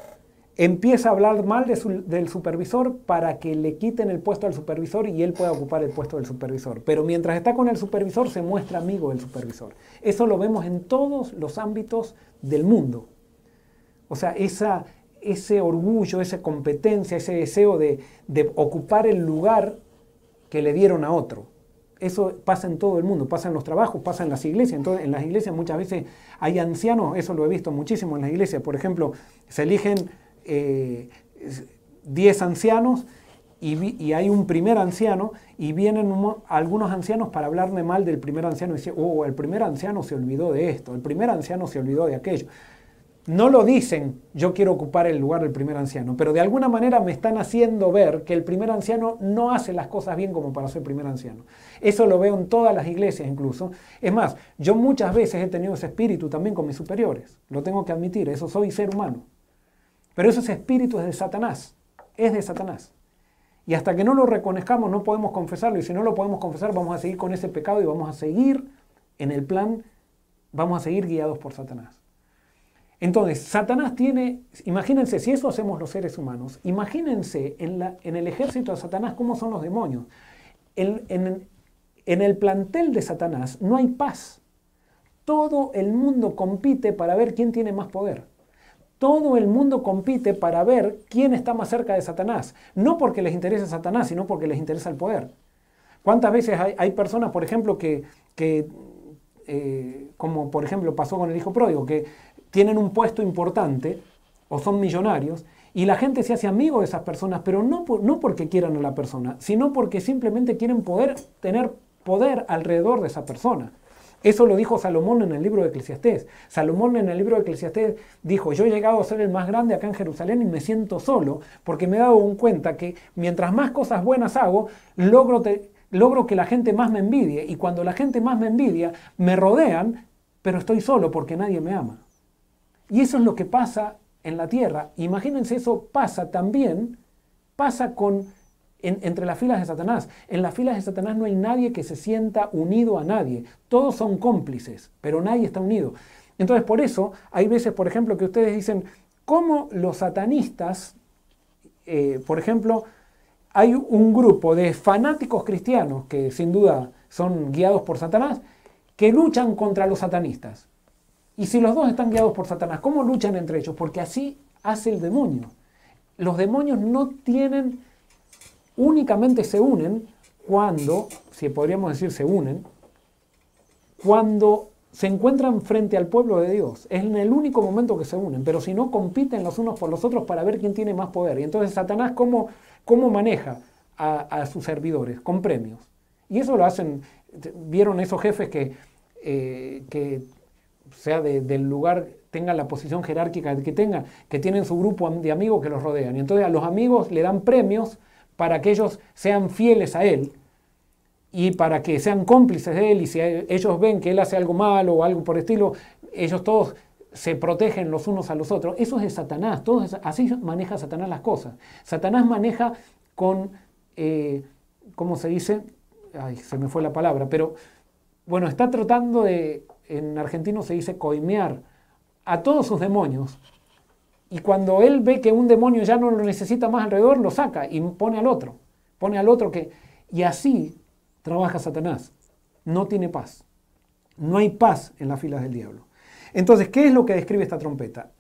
empieza a hablar mal del supervisor para que le quiten el puesto al supervisor y él pueda ocupar el puesto del supervisor. Pero mientras está con el supervisor se muestra amigo del supervisor. Eso lo vemos en todos los ámbitos del mundo. O sea, esa, ese orgullo, esa competencia, ese deseo de, ocupar el lugar que le dieron a otro. Eso pasa en todo el mundo, pasa en los trabajos, pasa en las iglesias. Entonces, en las iglesias muchas veces hay ancianos, eso lo he visto muchísimo en las iglesias. Por ejemplo, se eligen 10 eh, ancianos y, hay un primer anciano y vienen algunos ancianos para hablarme mal del primer anciano y oh, el primer anciano se olvidó de esto, el primer anciano se olvidó de aquello. No lo dicen, yo quiero ocupar el lugar del primer anciano, pero de alguna manera me están haciendo ver que el primer anciano no hace las cosas bien como para ser primer anciano. Eso lo veo en todas las iglesias incluso. Es más, yo muchas veces he tenido ese espíritu también con mis superiores, lo tengo que admitir, eso soy ser humano. Pero ese espíritu es de Satanás, es de Satanás. Y hasta que no lo reconozcamos no podemos confesarlo, y si no lo podemos confesar vamos a seguir con ese pecado y vamos a seguir en el plan, vamos a seguir guiados por Satanás. Entonces, Satanás tiene, imagínense, si eso hacemos los seres humanos, imagínense en, la, en el ejército de Satanás cómo son los demonios. En, en el plantel de Satanás no hay paz. Todo el mundo compite para ver quién tiene más poder. Todo el mundo compite para ver quién está más cerca de Satanás. No porque les interese Satanás, sino porque les interesa el poder. ¿Cuántas veces hay, personas, por ejemplo, que, eh, como por ejemplo pasó con el hijo pródigo, que tienen un puesto importante o son millonarios y la gente se hace amigo de esas personas, pero no, no porque quieran a la persona, sino porque simplemente quieren poder tener poder alrededor de esa persona. Eso lo dijo Salomón en el libro de Eclesiastés. Salomón en el libro de Eclesiastés dijo, yo he llegado a ser el más grande acá en Jerusalén y me siento solo porque me he dado cuenta que mientras más cosas buenas hago, logro, logro que la gente más me envidie. Y cuando la gente más me envidia, me rodean, pero estoy solo porque nadie me ama. Y eso es lo que pasa en la tierra. Imagínense, eso pasa también, pasa con entre las filas de Satanás. En las filas de Satanás no hay nadie que se sienta unido a nadie. Todos son cómplices, pero nadie está unido. Entonces, por eso, hay veces, por ejemplo, que ustedes dicen, ¿cómo los satanistas, eh, por ejemplo, hay un grupo de fanáticos cristianos que sin duda son guiados por Satanás, que luchan contra los satanistas? Y si los dos están guiados por Satanás, ¿cómo luchan entre ellos? Porque así hace el demonio. Los demonios no tienen, únicamente se unen cuando, si podríamos decir se unen, cuando se encuentran frente al pueblo de Dios. Es en el único momento que se unen, pero si no, compiten los unos por los otros para ver quién tiene más poder. Y entonces Satanás, ¿cómo, cómo maneja a, sus servidores? Con premios. Y eso lo hacen, vieron esos jefes que, eh, que sea del lugar, tenga la posición jerárquica que tenga, que tienen su grupo de amigos que los rodean. Y entonces a los amigos le dan premios para que ellos sean fieles a Él y para que sean cómplices de Él y si ellos ven que Él hace algo malo o algo por estilo, ellos todos se protegen los unos a los otros. Eso es de Satanás, así maneja Satanás las cosas. Satanás maneja con, eh, ¿cómo se dice? Ay, se me fue la palabra, pero bueno, está tratando de, en argentino se dice coimear a todos sus demonios. Y cuando él ve que un demonio ya no lo necesita más alrededor, lo saca y pone al otro. Pone al otro que... Y así trabaja Satanás. No tiene paz. No hay paz en las filas del diablo. Entonces, ¿qué es lo que describe esta trompeta?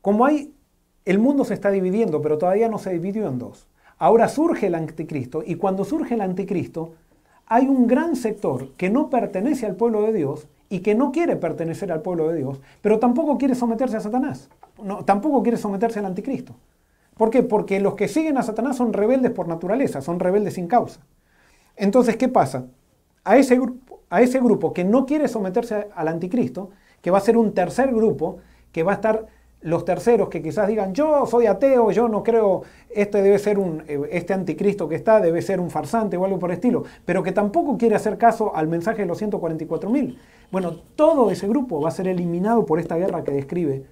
Como hay, el mundo se está dividiendo, pero todavía no se dividió en dos. Ahora surge el anticristo y cuando surge el anticristo, hay un gran sector que no pertenece al pueblo de Dios y que no quiere pertenecer al pueblo de Dios, pero tampoco quiere someterse a Satanás, tampoco quiere someterse al anticristo. ¿Por qué? Porque los que siguen a Satanás son rebeldes por naturaleza, son rebeldes sin causa. Entonces, ¿qué pasa? A ese, grupo, a ese grupo que no quiere someterse al anticristo, que va a ser un tercer grupo, que va a estar los terceros que quizás digan, yo soy ateo, yo no creo, este debe ser un, eh, este anticristo que está, debe ser un farsante o algo por el estilo, pero que tampoco quiere hacer caso al mensaje de los 144.000. Bueno, todo ese grupo va a ser eliminado por esta guerra que describe,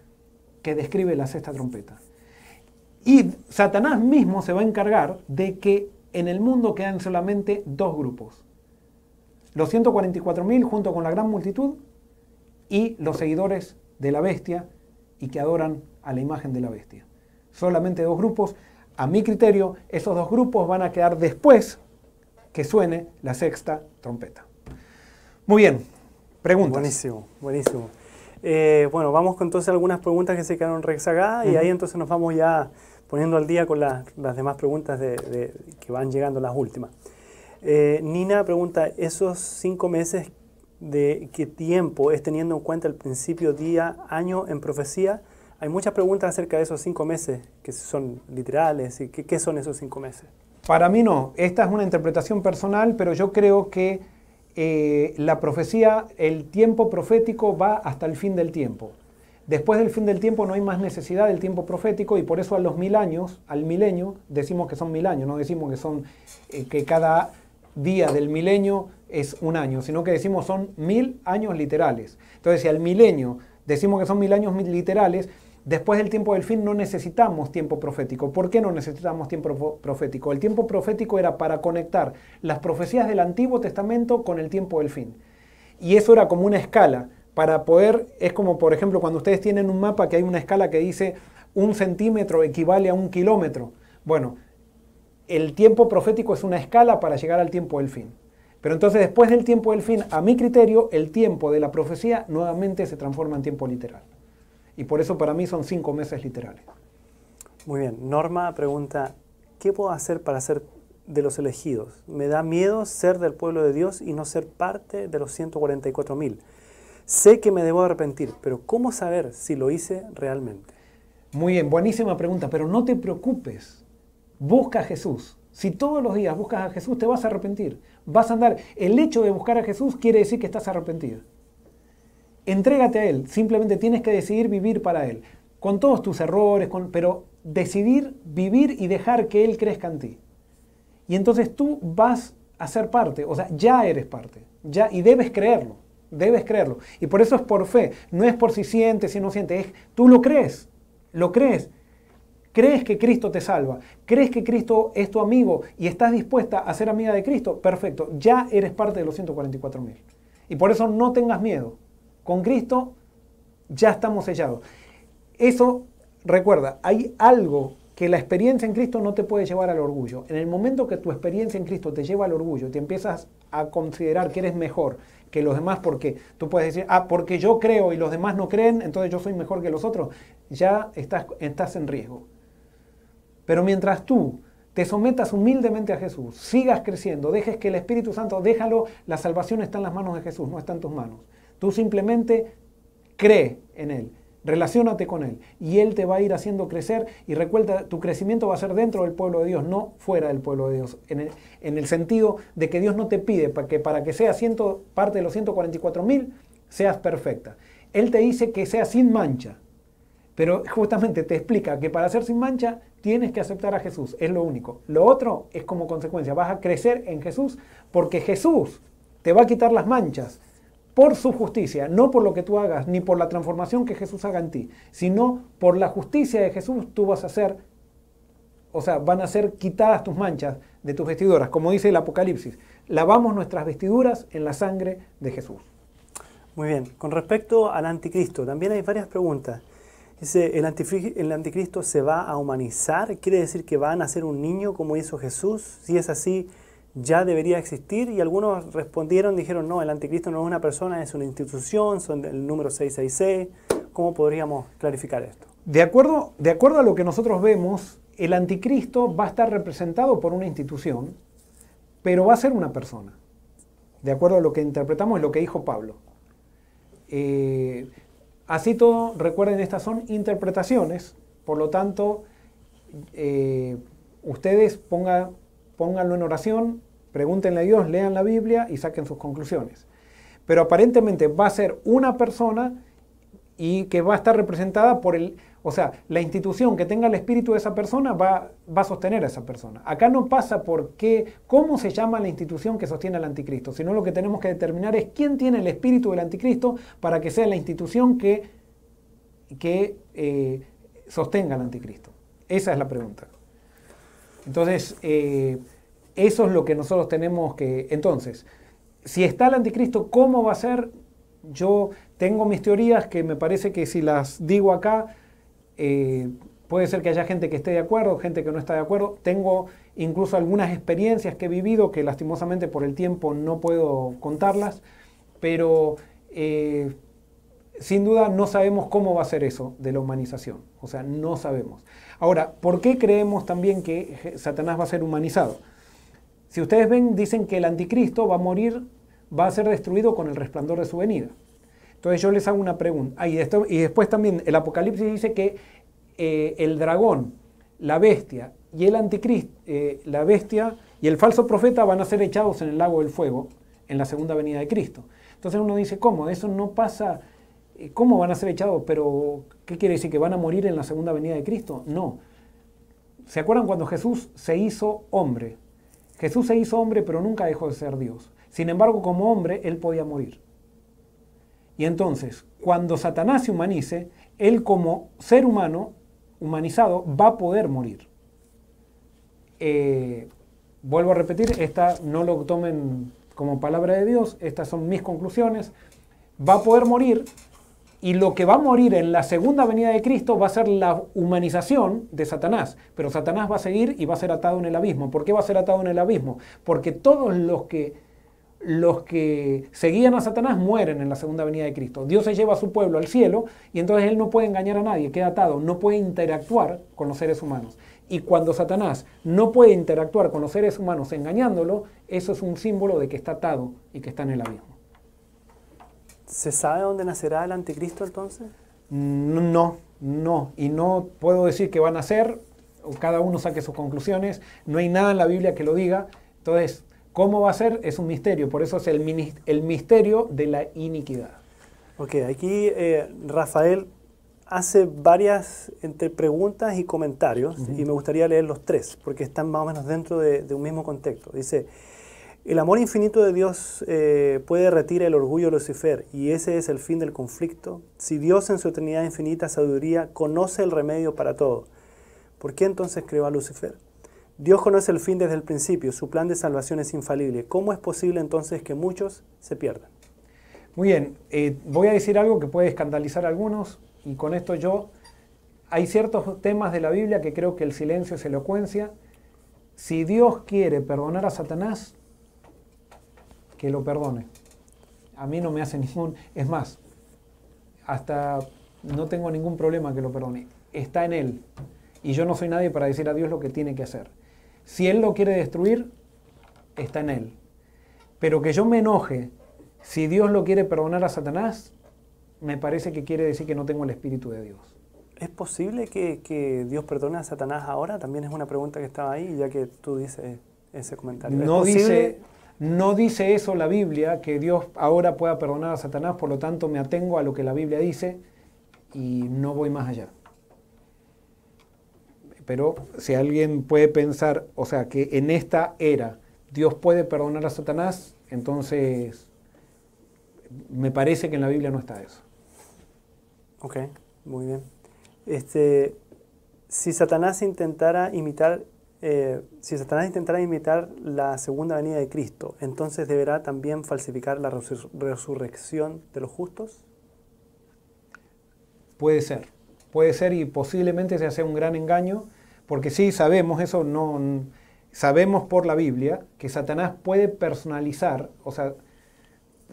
que describe la sexta trompeta. Y Satanás mismo se va a encargar de que en el mundo quedan solamente dos grupos. Los 144.000 junto con la gran multitud y los seguidores de la bestia y que adoran a la imagen de la bestia. Solamente dos grupos. A mi criterio, esos dos grupos van a quedar después que suene la sexta trompeta. Muy bien, preguntas. Buenísimo, buenísimo. Eh, bueno, vamos con entonces algunas preguntas que se quedaron rezagadas y ahí entonces nos vamos ya poniendo al día con las demás preguntas de, que van llegando las últimas. Eh, Nina pregunta, esos cinco meses de qué tiempo es teniendo en cuenta el principio, día, año en profecía. Hay muchas preguntas acerca de esos cinco meses, que son literales, y qué, son esos cinco meses. Para mí no, esta es una interpretación personal, pero yo creo que eh, la profecía, el tiempo profético va hasta el fin del tiempo. Después del fin del tiempo no hay más necesidad del tiempo profético y por eso a los mil años, al milenio, decimos que son mil años, no decimos que son eh, que cada día del milenio es un año, sino que decimos son mil años literales. Entonces, si al milenio decimos que son mil años literales, después del tiempo del fin no necesitamos tiempo profético. ¿Por qué no necesitamos tiempo profético? El tiempo profético era para conectar las profecías del Antiguo Testamento con el tiempo del fin. Y eso era como una escala para poder, es como por ejemplo cuando ustedes tienen un mapa que hay una escala que dice un centímetro equivale a un kilómetro. Bueno, el tiempo profético es una escala para llegar al tiempo del fin. Pero entonces después del tiempo del fin, a mi criterio, el tiempo de la profecía nuevamente se transforma en tiempo literal. Y por eso para mí son cinco meses literales. Muy bien. Norma pregunta, ¿qué puedo hacer para ser de los elegidos? Me da miedo ser del pueblo de Dios y no ser parte de los 144 mil. Sé que me debo arrepentir, pero ¿cómo saber si lo hice realmente? Muy bien, buenísima pregunta, pero no te preocupes. Busca a Jesús. Si todos los días buscas a Jesús, te vas a arrepentir. Vas a andar. El hecho de buscar a Jesús quiere decir que estás arrepentido. Entrégate a Él. Simplemente tienes que decidir vivir para Él. Con todos tus errores, pero decidir vivir y dejar que Él crezca en ti. Y entonces tú vas a ser parte. O sea, ya eres parte. Ya, y debes creerlo. Debes creerlo. Y por eso es por fe. No es por si sientes, si no sientes. Es, tú lo crees. Lo crees. ¿Crees que Cristo te salva? ¿Crees que Cristo es tu amigo y estás dispuesta a ser amiga de Cristo? Perfecto, ya eres parte de los 144 mil. Y por eso no tengas miedo. Con Cristo ya estamos sellados. Eso, recuerda, hay algo que la experiencia en Cristo no te puede llevar al orgullo. En el momento que tu experiencia en Cristo te lleva al orgullo, te empiezas a considerar que eres mejor que los demás porque tú puedes decir, ah, porque yo creo y los demás no creen, entonces yo soy mejor que los otros, ya estás, estás en riesgo. Pero mientras tú te sometas humildemente a Jesús, sigas creciendo, dejes que el Espíritu Santo, déjalo, la salvación está en las manos de Jesús, no está en tus manos. Tú simplemente cree en Él, relaciónate con Él y Él te va a ir haciendo crecer y recuerda, tu crecimiento va a ser dentro del pueblo de Dios, no fuera del pueblo de Dios, en el, en el sentido de que Dios no te pide para que, para que seas parte de los 144 mil, seas perfecta. Él te dice que seas sin mancha, Pero justamente te explica que para ser sin mancha tienes que aceptar a Jesús, es lo único. Lo otro es como consecuencia, vas a crecer en Jesús porque Jesús te va a quitar las manchas por su justicia, no por lo que tú hagas, ni por la transformación que Jesús haga en ti, sino por la justicia de Jesús tú vas a ser, o sea, van a ser quitadas tus manchas de tus vestiduras, como dice el Apocalipsis. Lavamos nuestras vestiduras en la sangre de Jesús. Muy bien, con respecto al anticristo, también hay varias preguntas. Dice, ¿el, ¿el anticristo se va a humanizar? ¿Quiere decir que va a nacer un niño como hizo Jesús? Si es así, ya debería existir y algunos respondieron, dijeron, no, el anticristo no es una persona, es una institución, son el número 666. ¿Cómo podríamos clarificar esto? De acuerdo, de acuerdo a lo que nosotros vemos, el anticristo va a estar representado por una institución, pero va a ser una persona. De acuerdo a lo que interpretamos, lo que dijo Pablo. Eh, así todo, recuerden, estas son interpretaciones, por lo tanto, eh, ustedes pongan pónganlo en oración, pregúntenle a Dios, lean la Biblia y saquen sus conclusiones. Pero aparentemente va a ser una persona y que va a estar representada por el, o sea, la institución que tenga el espíritu de esa persona va, va, a sostener a esa persona. Acá no pasa por qué, cómo se llama la institución que sostiene al anticristo, sino lo que tenemos que determinar es quién tiene el espíritu del anticristo para que sea la institución que, que eh, sostenga al anticristo. Esa es la pregunta. Entonces, eh, eso es lo que nosotros tenemos que... Entonces, si está el anticristo, ¿cómo va a ser? Yo tengo mis teorías que me parece que si las digo acá, eh, puede ser que haya gente que esté de acuerdo, gente que no está de acuerdo. Tengo incluso algunas experiencias que he vivido que lastimosamente por el tiempo no puedo contarlas, pero eh, sin duda no sabemos cómo va a ser eso de la humanización. O sea, no sabemos. Ahora, ¿por qué creemos también que Satanás va a ser humanizado? Si ustedes ven, dicen que el anticristo va a morir, va a ser destruido con el resplandor de su venida. Entonces yo les hago una pregunta. Ah, y, después también el Apocalipsis dice que eh, el dragón, la bestia y el anticristo, eh, la bestia y el falso profeta van a ser echados en el lago del fuego en la segunda venida de Cristo. Entonces uno dice, ¿cómo? Eso no pasa ¿Cómo van a ser echados? Pero, ¿qué quiere decir? ¿Que van a morir en la segunda venida de Cristo? No. ¿Se acuerdan cuando Jesús se hizo hombre? Jesús se hizo hombre, pero nunca dejó de ser Dios. Sin embargo, como hombre, él podía morir. Y entonces, cuando Satanás se humanice, él como ser humano humanizado va a poder morir. Eh, vuelvo a repetir, esta no lo tomen como palabra de Dios, estas son mis conclusiones. Va a poder morir y lo que va a morir en la segunda venida de Cristo va a ser la humanización de Satanás. Pero Satanás va a seguir y va a ser atado en el abismo. ¿Por qué va a ser atado en el abismo? Porque todos los que, los que seguían a Satanás mueren en la segunda venida de Cristo. Dios se lleva a su pueblo al cielo y entonces él no puede engañar a nadie, queda atado, no puede interactuar con los seres humanos. Y cuando Satanás no puede interactuar con los seres humanos engañándolo, eso es un símbolo de que está atado y que está en el abismo. ¿Se sabe dónde nacerá el anticristo entonces? No, no. Y no puedo decir que va a nacer, cada uno saque sus conclusiones. No hay nada en la Biblia que lo diga. Entonces, ¿cómo va a ser? Es un misterio. Por eso es el, el misterio de la iniquidad. Ok, aquí eh, Rafael hace varias entre preguntas y comentarios y me gustaría leer los tres porque están más o menos dentro de, de un mismo contexto. Dice, el amor infinito de Dios eh, puede retirar el orgullo de Lucifer y ese es el fin del conflicto. Si Dios en su eternidad infinita sabiduría conoce el remedio para todo, ¿por qué entonces creó a Lucifer? Dios conoce el fin desde el principio, su plan de salvación es infalible. ¿Cómo es posible entonces que muchos se pierdan? Muy bien, eh, voy a decir algo que puede escandalizar a algunos y con esto yo, hay ciertos temas de la Biblia que creo que el silencio es elocuencia. Si Dios quiere perdonar a Satanás, que lo perdone. A mí no me hace (laughs) ningún... Es más, hasta no tengo ningún problema que lo perdone. Está en Él. Y yo no soy nadie para decir a Dios lo que tiene que hacer. Si Él lo quiere destruir, está en Él. Pero que yo me enoje si Dios lo quiere perdonar a Satanás, me parece que quiere decir que no tengo el Espíritu de Dios. ¿Es posible que, que Dios perdone a Satanás ahora? También es una pregunta que estaba ahí, ya que tú dices ese comentario. No dice no dice eso la Biblia, que Dios ahora pueda perdonar a Satanás, por lo tanto me atengo a lo que la Biblia dice y no voy más allá. pero si alguien puede pensar, o sea, que en esta era Dios puede perdonar a Satanás, entonces me parece que en la Biblia no está eso. Ok, muy bien. Este, si Satanás intentara imitar, eh, si Satanás intentara imitar la segunda venida de Cristo, entonces deberá también falsificar la resurrección de los justos. Puede ser, puede ser y posiblemente se hace un gran engaño, porque sí sabemos eso, no sabemos por la Biblia que Satanás puede personalizar, o sea,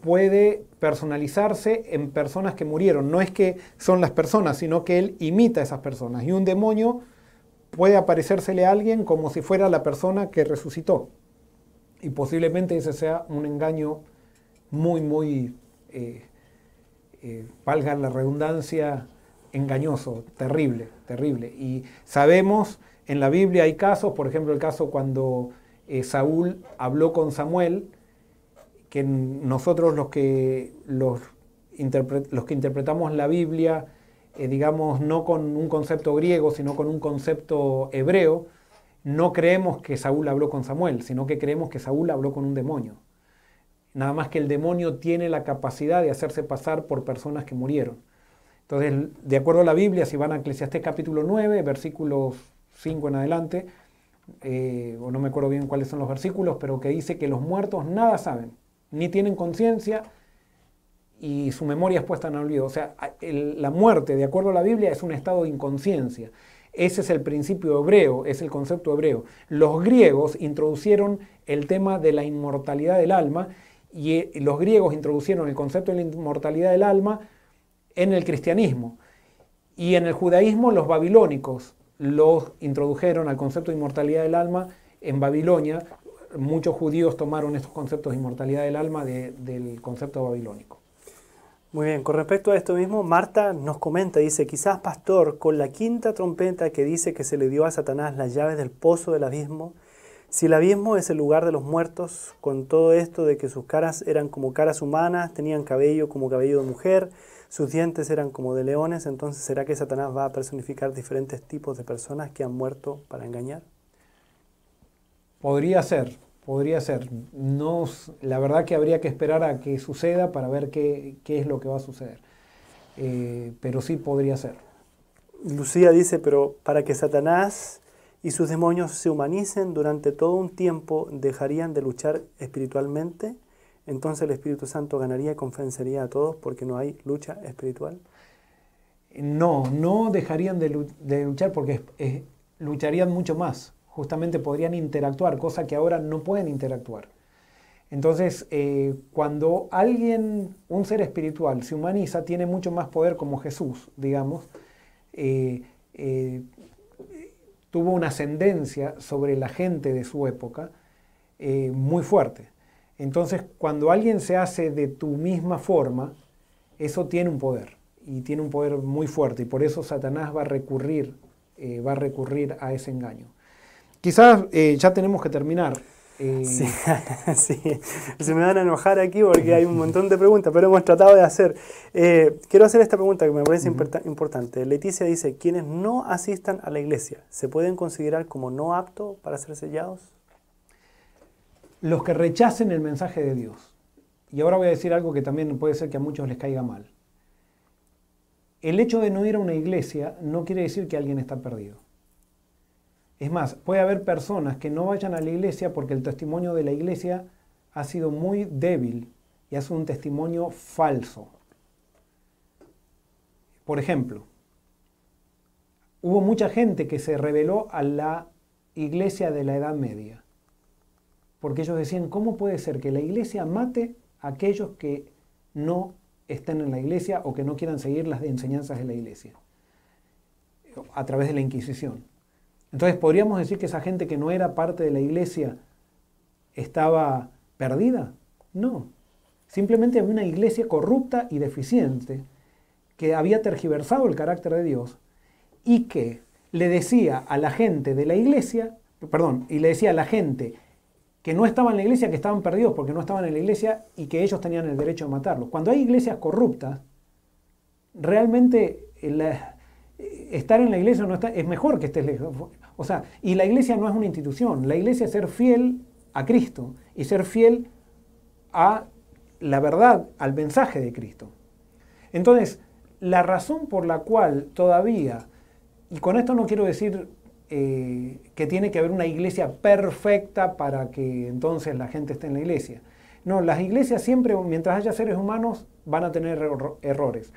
puede personalizarse en personas que murieron. No es que son las personas, sino que él imita a esas personas. Y un demonio puede aparecérsele a alguien como si fuera la persona que resucitó. Y posiblemente ese sea un engaño muy, muy, eh, eh, valga la redundancia, engañoso, terrible, terrible. Y sabemos, en la Biblia hay casos, por ejemplo el caso cuando eh, Saúl habló con Samuel, que nosotros los que, los, los que interpretamos la Biblia, eh, digamos, no con un concepto griego, sino con un concepto hebreo, no creemos que Saúl habló con Samuel, sino que creemos que Saúl habló con un demonio. Nada más que el demonio tiene la capacidad de hacerse pasar por personas que murieron. Entonces, de acuerdo a la Biblia, si van a Eclesiastés capítulo 9, versículos 5 en adelante, eh, o no me acuerdo bien cuáles son los versículos, pero que dice que los muertos nada saben ni tienen conciencia y su memoria es puesta en olvido. O sea, la muerte, de acuerdo a la Biblia, es un estado de inconsciencia. Ese es el principio hebreo, es el concepto hebreo. Los griegos introducieron el tema de la inmortalidad del alma y eh, los griegos introdujeron el concepto de la inmortalidad del alma en el cristianismo. Y en el judaísmo los babilónicos los introdujeron al concepto de inmortalidad del alma en Babilonia muchos judíos tomaron estos conceptos de inmortalidad del alma del concepto babilónico. Muy bien, con respecto a esto mismo, Marta nos comenta, dice, quizás pastor, con la quinta trompeta que dice que se le dio a Satanás las llaves del pozo del abismo, si el abismo es el lugar de los muertos, con todo esto de que sus caras eran como caras humanas, tenían cabello como cabello de mujer, sus dientes eran como de leones, entonces ¿será que Satanás va a personificar diferentes tipos de personas que han muerto para engañar? Podría ser, podría ser. No, la verdad que habría que esperar a que suceda para ver qué, es lo que va a suceder. Eh, pero sí podría ser. Lucía dice, pero para que Satanás y sus demonios se humanicen durante todo un tiempo, dejarían de luchar espiritualmente, entonces el Espíritu Santo ganaría y convencería a todos porque no hay lucha espiritual. No, no dejarían de, luchar porque lucharían mucho más justamente podrían interactuar, cosa que ahora no pueden interactuar. Entonces, eh, cuando alguien, un ser espiritual, se humaniza, tiene mucho más poder como Jesús, digamos, eh, eh, tuvo una ascendencia sobre la gente de su época muy fuerte. Entonces, cuando alguien se hace de tu misma forma, eso tiene un poder, y tiene un poder muy fuerte, y por eso Satanás va a recurrir, va a recurrir a ese engaño. Quizás eh, ya tenemos que terminar. Eh, (laughs) sí, se me van a enojar aquí porque hay un montón de preguntas, pero hemos tratado de hacer. Eh, quiero hacer esta pregunta que me parece importante. Leticia dice, quienes no asistan a la iglesia, ¿se pueden considerar como no aptos para ser sellados? Los que rechacen el mensaje de Dios. Y ahora voy a decir algo que también puede ser que a muchos les caiga mal. El hecho de no ir a una iglesia no quiere decir que alguien está perdido. Es más, puede haber personas que no vayan a la iglesia porque el testimonio de la iglesia ha sido muy débil y es un testimonio falso. Por ejemplo, hubo mucha gente que se rebeló a la iglesia de la Edad Media, porque ellos decían, ¿cómo puede ser que la iglesia mate a aquellos que no estén en la iglesia o que no quieran seguir las enseñanzas de la iglesia? A través de la Inquisición. Entonces, ¿podríamos decir que esa gente que no era parte de la iglesia estaba perdida? No. Simplemente había una iglesia corrupta y deficiente que había tergiversado el carácter de Dios y que le decía a la gente de la iglesia, perdón, y le decía a la gente que no estaban en la iglesia que estaban perdidos porque no estaban en la iglesia y que ellos tenían el derecho de matarlos. Cuando hay iglesias corruptas, realmente la, estar en la iglesia no está, es mejor que estés lejos. O sea, y la iglesia no es una institución, la iglesia es ser fiel a Cristo y ser fiel a la verdad, al mensaje de Cristo. Entonces, la razón por la cual todavía, y con esto no quiero decir eh, que tiene que haber una iglesia perfecta para que entonces la gente esté en la iglesia. No, las iglesias siempre, mientras haya seres humanos, van a tener errores.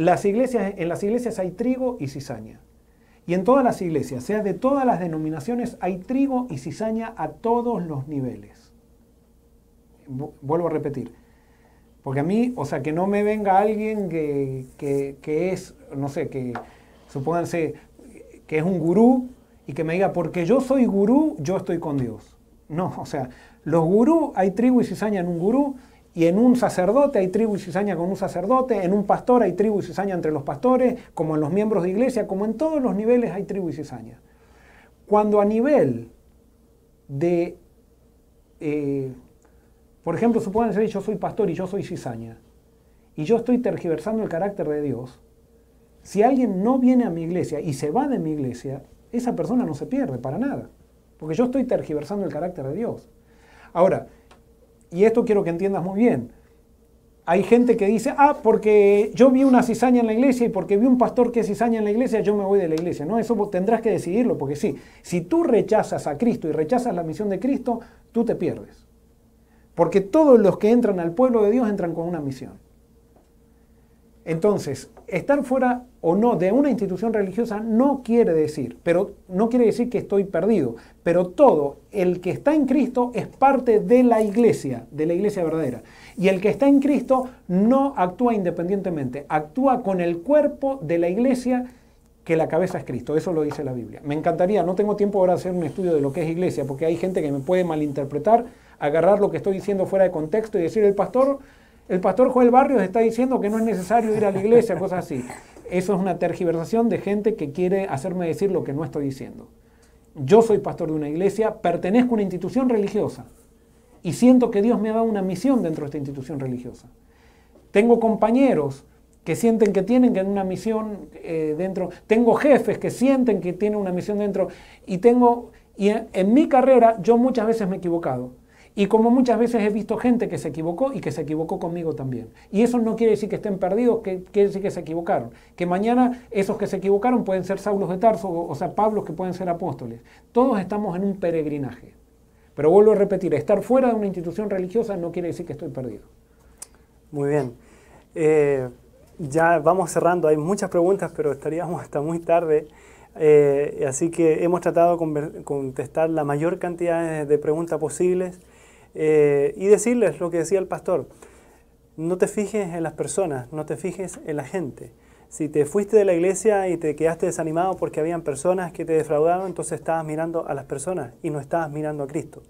Las iglesias, en las iglesias hay trigo y cizaña. Y en todas las iglesias, sea de todas las denominaciones, hay trigo y cizaña a todos los niveles. Vuelvo a repetir. Porque a mí, o sea, que no me venga alguien que, que es, no sé, que supónganse que es un gurú y que me diga, porque yo soy gurú, yo estoy con Dios. No, o sea, los gurú, hay trigo y cizaña en un gurú, y en un sacerdote hay tribu y cizaña con un sacerdote, en un pastor hay tribu y cizaña entre los pastores, como en los miembros de iglesia, como en todos los niveles hay tribu y cizaña. Cuando a nivel de, eh, por ejemplo, suponen que yo soy pastor y yo soy cizaña, y yo estoy tergiversando el carácter de Dios, si alguien no viene a mi iglesia y se va de mi iglesia, esa persona no se pierde para nada, porque yo estoy tergiversando el carácter de Dios. Ahora, y esto quiero que entiendas muy bien. Hay gente que dice, ah, porque yo vi una cizaña en la iglesia y porque vi un pastor que es cizaña en la iglesia, yo me voy de la iglesia. No, eso tendrás que decidirlo, porque sí, si tú rechazas a Cristo y rechazas la misión de Cristo, tú te pierdes. Porque todos los que entran al pueblo de Dios entran con una misión. Entonces, estar fuera o no de una institución religiosa no quiere decir, pero no quiere decir que estoy perdido, pero todo el que está en Cristo es parte de la iglesia, de la iglesia verdadera. Y el que está en Cristo no actúa independientemente, actúa con el cuerpo de la iglesia que la cabeza es Cristo, eso lo dice la Biblia. Me encantaría, no tengo tiempo ahora de hacer un estudio de lo que es iglesia, porque hay gente que me puede malinterpretar, agarrar lo que estoy diciendo fuera de contexto y decir el pastor el pastor Joel Barrios está diciendo que no es necesario ir a la (laughs) iglesia, cosas así. Eso es una tergiversación de gente que quiere hacerme decir lo que no estoy diciendo. Yo soy pastor de una iglesia, pertenezco a una institución religiosa y siento que Dios me ha dado una misión dentro de esta institución religiosa. Tengo compañeros que sienten que tienen una misión eh, dentro, tengo jefes que sienten que tienen una misión dentro y tengo, y en mi carrera yo muchas veces me he equivocado. Y como muchas veces he visto gente que se equivocó y que se equivocó conmigo también. Y eso no quiere decir que estén perdidos, que quiere decir que se equivocaron. Que mañana esos que se equivocaron pueden ser Saulos de Tarso, o sea, Pablos que pueden ser apóstoles. Todos estamos en un peregrinaje. Pero vuelvo a repetir, estar fuera de una institución religiosa no quiere decir que estoy perdido. Muy bien. Eh, ya vamos cerrando, hay muchas preguntas, pero estaríamos hasta muy tarde. Eh, así que hemos tratado de contestar la mayor cantidad de preguntas posibles. Eh, y decirles lo que decía el pastor, no te fijes en las personas, no te fijes en la gente. Si te fuiste de la iglesia y te quedaste desanimado porque habían personas que te defraudaron, entonces estabas mirando a las personas y no estabas mirando a Cristo.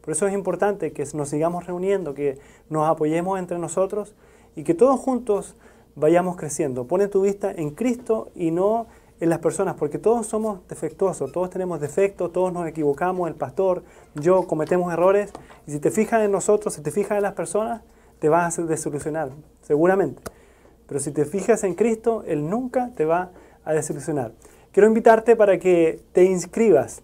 Por eso es importante que nos sigamos reuniendo, que nos apoyemos entre nosotros y que todos juntos vayamos creciendo. Pone tu vista en Cristo y no en las personas, porque todos somos defectuosos, todos tenemos defectos, todos nos equivocamos, el pastor, yo cometemos errores, y si te fijas en nosotros, si te fijas en las personas, te vas a desilusionar, seguramente. Pero si te fijas en Cristo, Él nunca te va a desilusionar. Quiero invitarte para que te inscribas.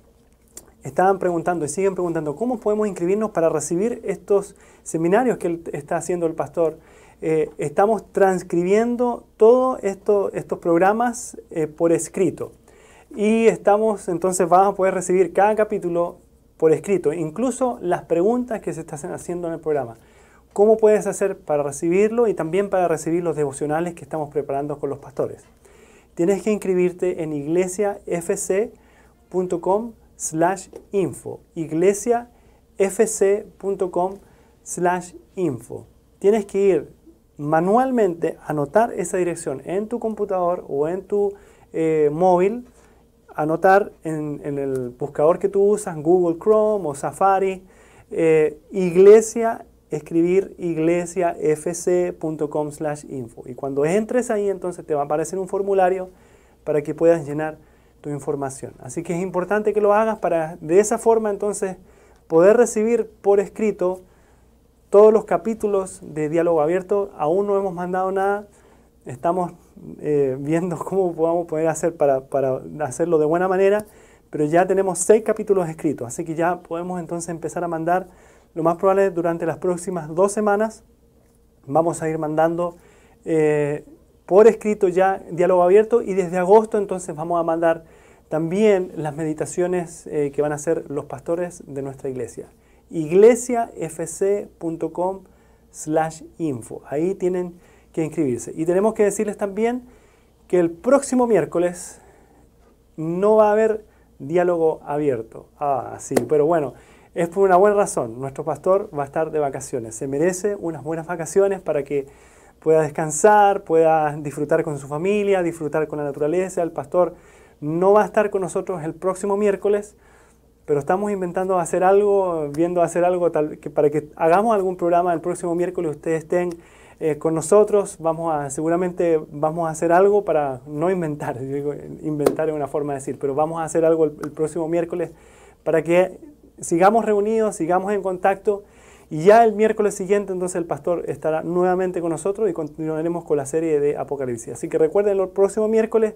Estaban preguntando y siguen preguntando, ¿cómo podemos inscribirnos para recibir estos seminarios que está haciendo el pastor? Eh, estamos transcribiendo todos esto, estos programas eh, por escrito. Y estamos, entonces vas a poder recibir cada capítulo por escrito, incluso las preguntas que se están haciendo en el programa. ¿Cómo puedes hacer para recibirlo y también para recibir los devocionales que estamos preparando con los pastores? Tienes que inscribirte en iglesiafc.com slash info. iglesiafc.com slash info. Tienes que ir manualmente anotar esa dirección en tu computador o en tu eh, móvil, anotar en, el buscador que tú usas, Google Chrome o Safari, eh, iglesia, escribir iglesiafc.com slash info. Y cuando entres ahí, entonces te va a aparecer un formulario para que puedas llenar tu información. Así que es importante que lo hagas para de esa forma entonces poder recibir por escrito todos los capítulos de Diálogo Abierto, aún no hemos mandado nada, estamos eh, viendo (laughs) cómo podamos poder hacer para, hacerlo de buena manera, pero ya tenemos seis capítulos escritos, así que ya podemos entonces empezar a mandar, lo más probable durante las próximas dos semanas, vamos a ir mandando eh, por escrito ya diálogo abierto y desde agosto entonces vamos a mandar también las meditaciones eh, que van a hacer los pastores de nuestra iglesia. iglesiafc.com slash info. Ahí tienen que inscribirse. Y tenemos que decirles también que el próximo miércoles no va a haber diálogo abierto. Ah, sí, pero bueno, es por una buena razón. Nuestro pastor va a estar de vacaciones. Se merece unas buenas vacaciones para que pueda descansar, pueda disfrutar con su familia, disfrutar con la naturaleza. El pastor no va a estar con nosotros el próximo miércoles, pero estamos inventando hacer algo, viendo hacer algo tal, que para que hagamos algún programa el próximo miércoles, ustedes estén eh, con nosotros, vamos a, seguramente vamos a hacer algo para no inventar, (laughs) digo, inventar es una forma de decir, pero vamos a hacer algo el, el próximo miércoles para que sigamos reunidos, sigamos en contacto y ya el miércoles siguiente entonces el pastor estará nuevamente con nosotros y continuaremos con la serie de Apocalipsis. Así que recuerden, el próximo miércoles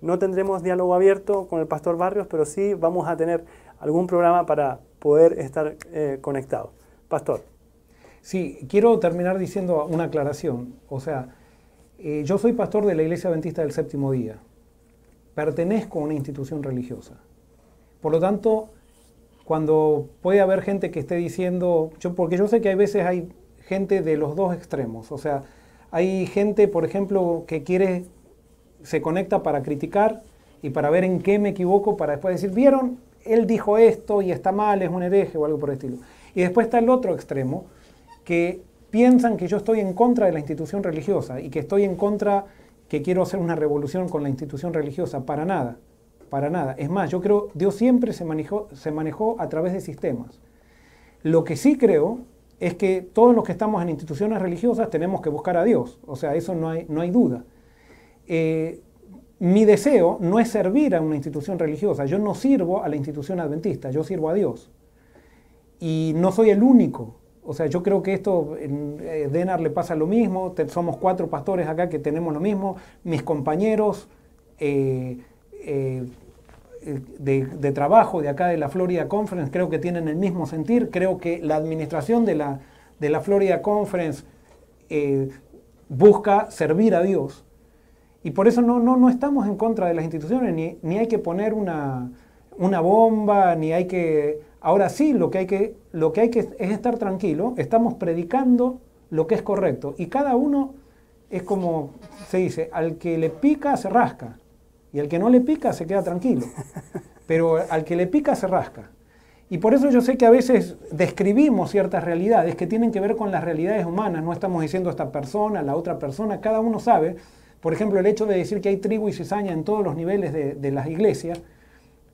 no tendremos diálogo abierto con el pastor Barrios, pero sí vamos a tener algún programa para poder estar eh, conectados. Pastor. Sí, quiero terminar diciendo una aclaración. O sea, eh, yo soy pastor de la Iglesia Adventista del Séptimo Día. Pertenezco a una institución religiosa. Por lo tanto, cuando puede haber gente que esté diciendo, yo, porque yo sé que hay veces hay gente de los dos extremos, o sea, hay gente, por ejemplo, que quiere, se conecta para criticar y para ver en qué me equivoco, para después decir, vieron, él dijo esto y está mal, es un hereje o algo por el estilo. Y después está el otro extremo, que piensan que yo estoy en contra de la institución religiosa y que estoy en contra, que quiero hacer una revolución con la institución religiosa, para nada. Para nada. Es más, yo creo Dios siempre se manejó, se manejó a través de sistemas. Lo que sí creo es que todos los que estamos en instituciones religiosas tenemos que buscar a Dios. O sea, eso no hay, no hay duda. Eh, mi deseo no es servir a una institución religiosa. Yo no sirvo a la institución adventista, yo sirvo a Dios. Y no soy el único. O sea, yo creo que esto en eh, Denar le pasa lo mismo. somos cuatro pastores acá que tenemos lo mismo. Mis compañeros. Eh, eh, de, trabajo de acá de la Florida Conference creo que tienen el mismo sentir. Creo que la administración de la, de la Florida Conference busca servir a Dios. Y por eso no, no, no, estamos en contra de las instituciones, ni, ni hay que poner una, una, bomba, ni hay que... Ahora sí, lo que, hay que, lo que hay que es estar tranquilo, estamos predicando lo que es correcto. Y cada uno es como se dice, al que le pica se rasca. Y al que no le pica se queda tranquilo. (laughs) Pero al que le pica se rasca. Y por eso yo sé que a veces describimos ciertas realidades que tienen que ver con las realidades humanas. No estamos diciendo esta persona, la otra persona, cada uno sabe. Por ejemplo, el hecho de decir que hay tribu y cizaña en todos los niveles de, las iglesias.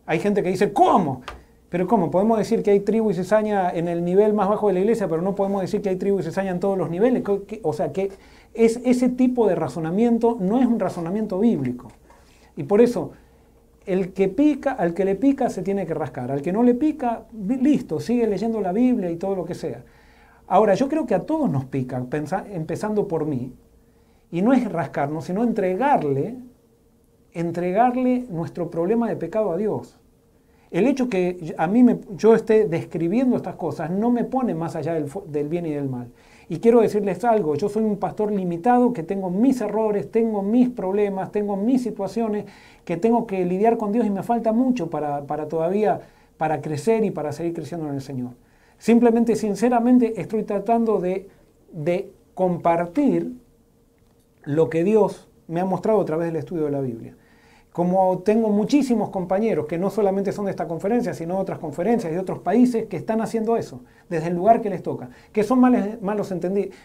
Hay gente que dice, ¿cómo? Pero ¿cómo? Podemos decir que hay tribu y cizaña en el nivel más bajo de la iglesia, pero no podemos decir que hay tribu y cizaña en todos los niveles. O sea, que es, ese tipo de razonamiento no es un razonamiento bíblico. Y por eso, el que pica, al que le pica se tiene que rascar. Al que no le pica, listo, sigue leyendo la Biblia y todo lo que sea. Ahora, yo creo que a todos nos pica, empezando por mí. Y no es rascarnos, sino entregarle, entregarle nuestro problema de pecado a Dios. El hecho que a mí me, yo esté describiendo estas cosas no me pone más allá del bien y del mal. Y quiero decirles algo, yo soy un pastor limitado que tengo mis errores, tengo mis problemas, tengo mis situaciones, que tengo que lidiar con Dios y me falta mucho para, todavía, para crecer y para seguir creciendo en el Señor. Simplemente, sinceramente, estoy tratando de, de compartir lo que Dios me ha mostrado a través del estudio de la Biblia. Como tengo muchísimos compañeros que no solamente son de esta conferencia, sino de otras conferencias de otros países que están haciendo eso, desde el lugar que les toca, que son mal, malos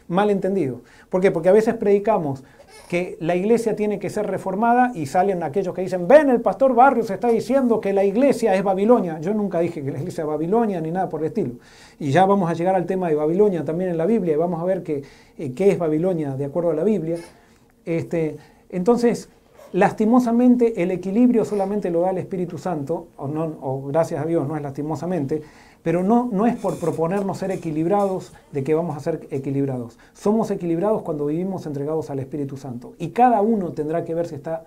mal entendidos. ¿Por qué? Porque a veces predicamos que la iglesia tiene que ser reformada y salen aquellos que dicen, ven, el pastor Barrios está diciendo que la iglesia es Babilonia. Yo nunca dije que la iglesia es Babilonia ni nada por el estilo. Y ya vamos a llegar al tema de Babilonia también en la Biblia y vamos a ver eh, qué es Babilonia de acuerdo a la Biblia. Este, entonces, Lastimosamente el equilibrio solamente lo da el Espíritu Santo, o, no, o gracias a Dios, no es lastimosamente, pero no, no es por proponernos ser equilibrados de que vamos a ser equilibrados. Somos equilibrados cuando vivimos entregados al Espíritu Santo. Y cada uno tendrá que ver si está,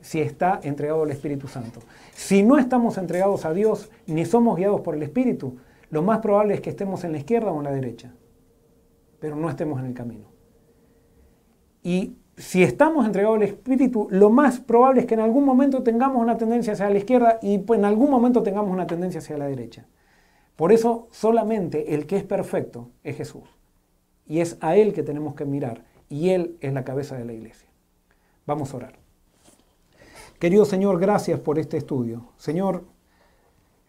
si está entregado al Espíritu Santo. Si no estamos entregados a Dios, ni somos guiados por el Espíritu, lo más probable es que estemos en la izquierda o en la derecha, pero no estemos en el camino. Y si estamos entregados al Espíritu, lo más probable es que en algún momento tengamos una tendencia hacia la izquierda y pues, en algún momento tengamos una tendencia hacia la derecha. Por eso solamente el que es perfecto es Jesús. Y es a Él que tenemos que mirar. Y Él es la cabeza de la iglesia. Vamos a orar. Querido Señor, gracias por este estudio. Señor,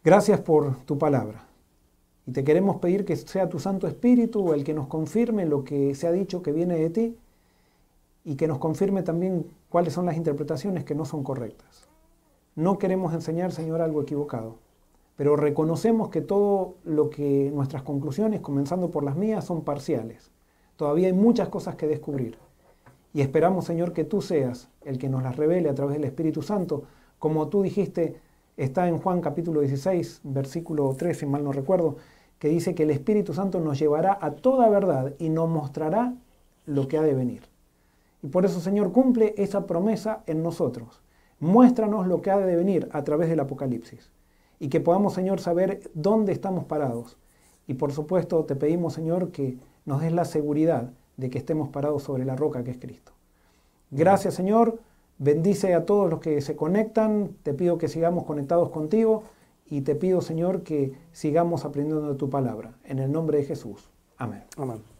gracias por tu palabra. Y te queremos pedir que sea tu Santo Espíritu el que nos confirme lo que se ha dicho que viene de ti y que nos confirme también cuáles son las interpretaciones que no son correctas. No queremos enseñar, Señor, algo equivocado, pero reconocemos que todo lo que nuestras conclusiones, comenzando por las mías, son parciales. Todavía hay muchas cosas que descubrir. Y esperamos, Señor, que tú seas el que nos las revele a través del Espíritu Santo, como tú dijiste, está en Juan capítulo 16, versículo 3, si mal no recuerdo, que dice que el Espíritu Santo nos llevará a toda verdad y nos mostrará lo que ha de venir. Y por eso, Señor, cumple esa promesa en nosotros. Muéstranos lo que ha de venir a través del Apocalipsis. Y que podamos, Señor, saber dónde estamos parados. Y por supuesto, te pedimos, Señor, que nos des la seguridad de que estemos parados sobre la roca que es Cristo. Gracias, Señor. Bendice a todos los que se conectan. Te pido que sigamos conectados contigo. Y te pido, Señor, que sigamos aprendiendo de tu palabra. En el nombre de Jesús. Amén. Amén.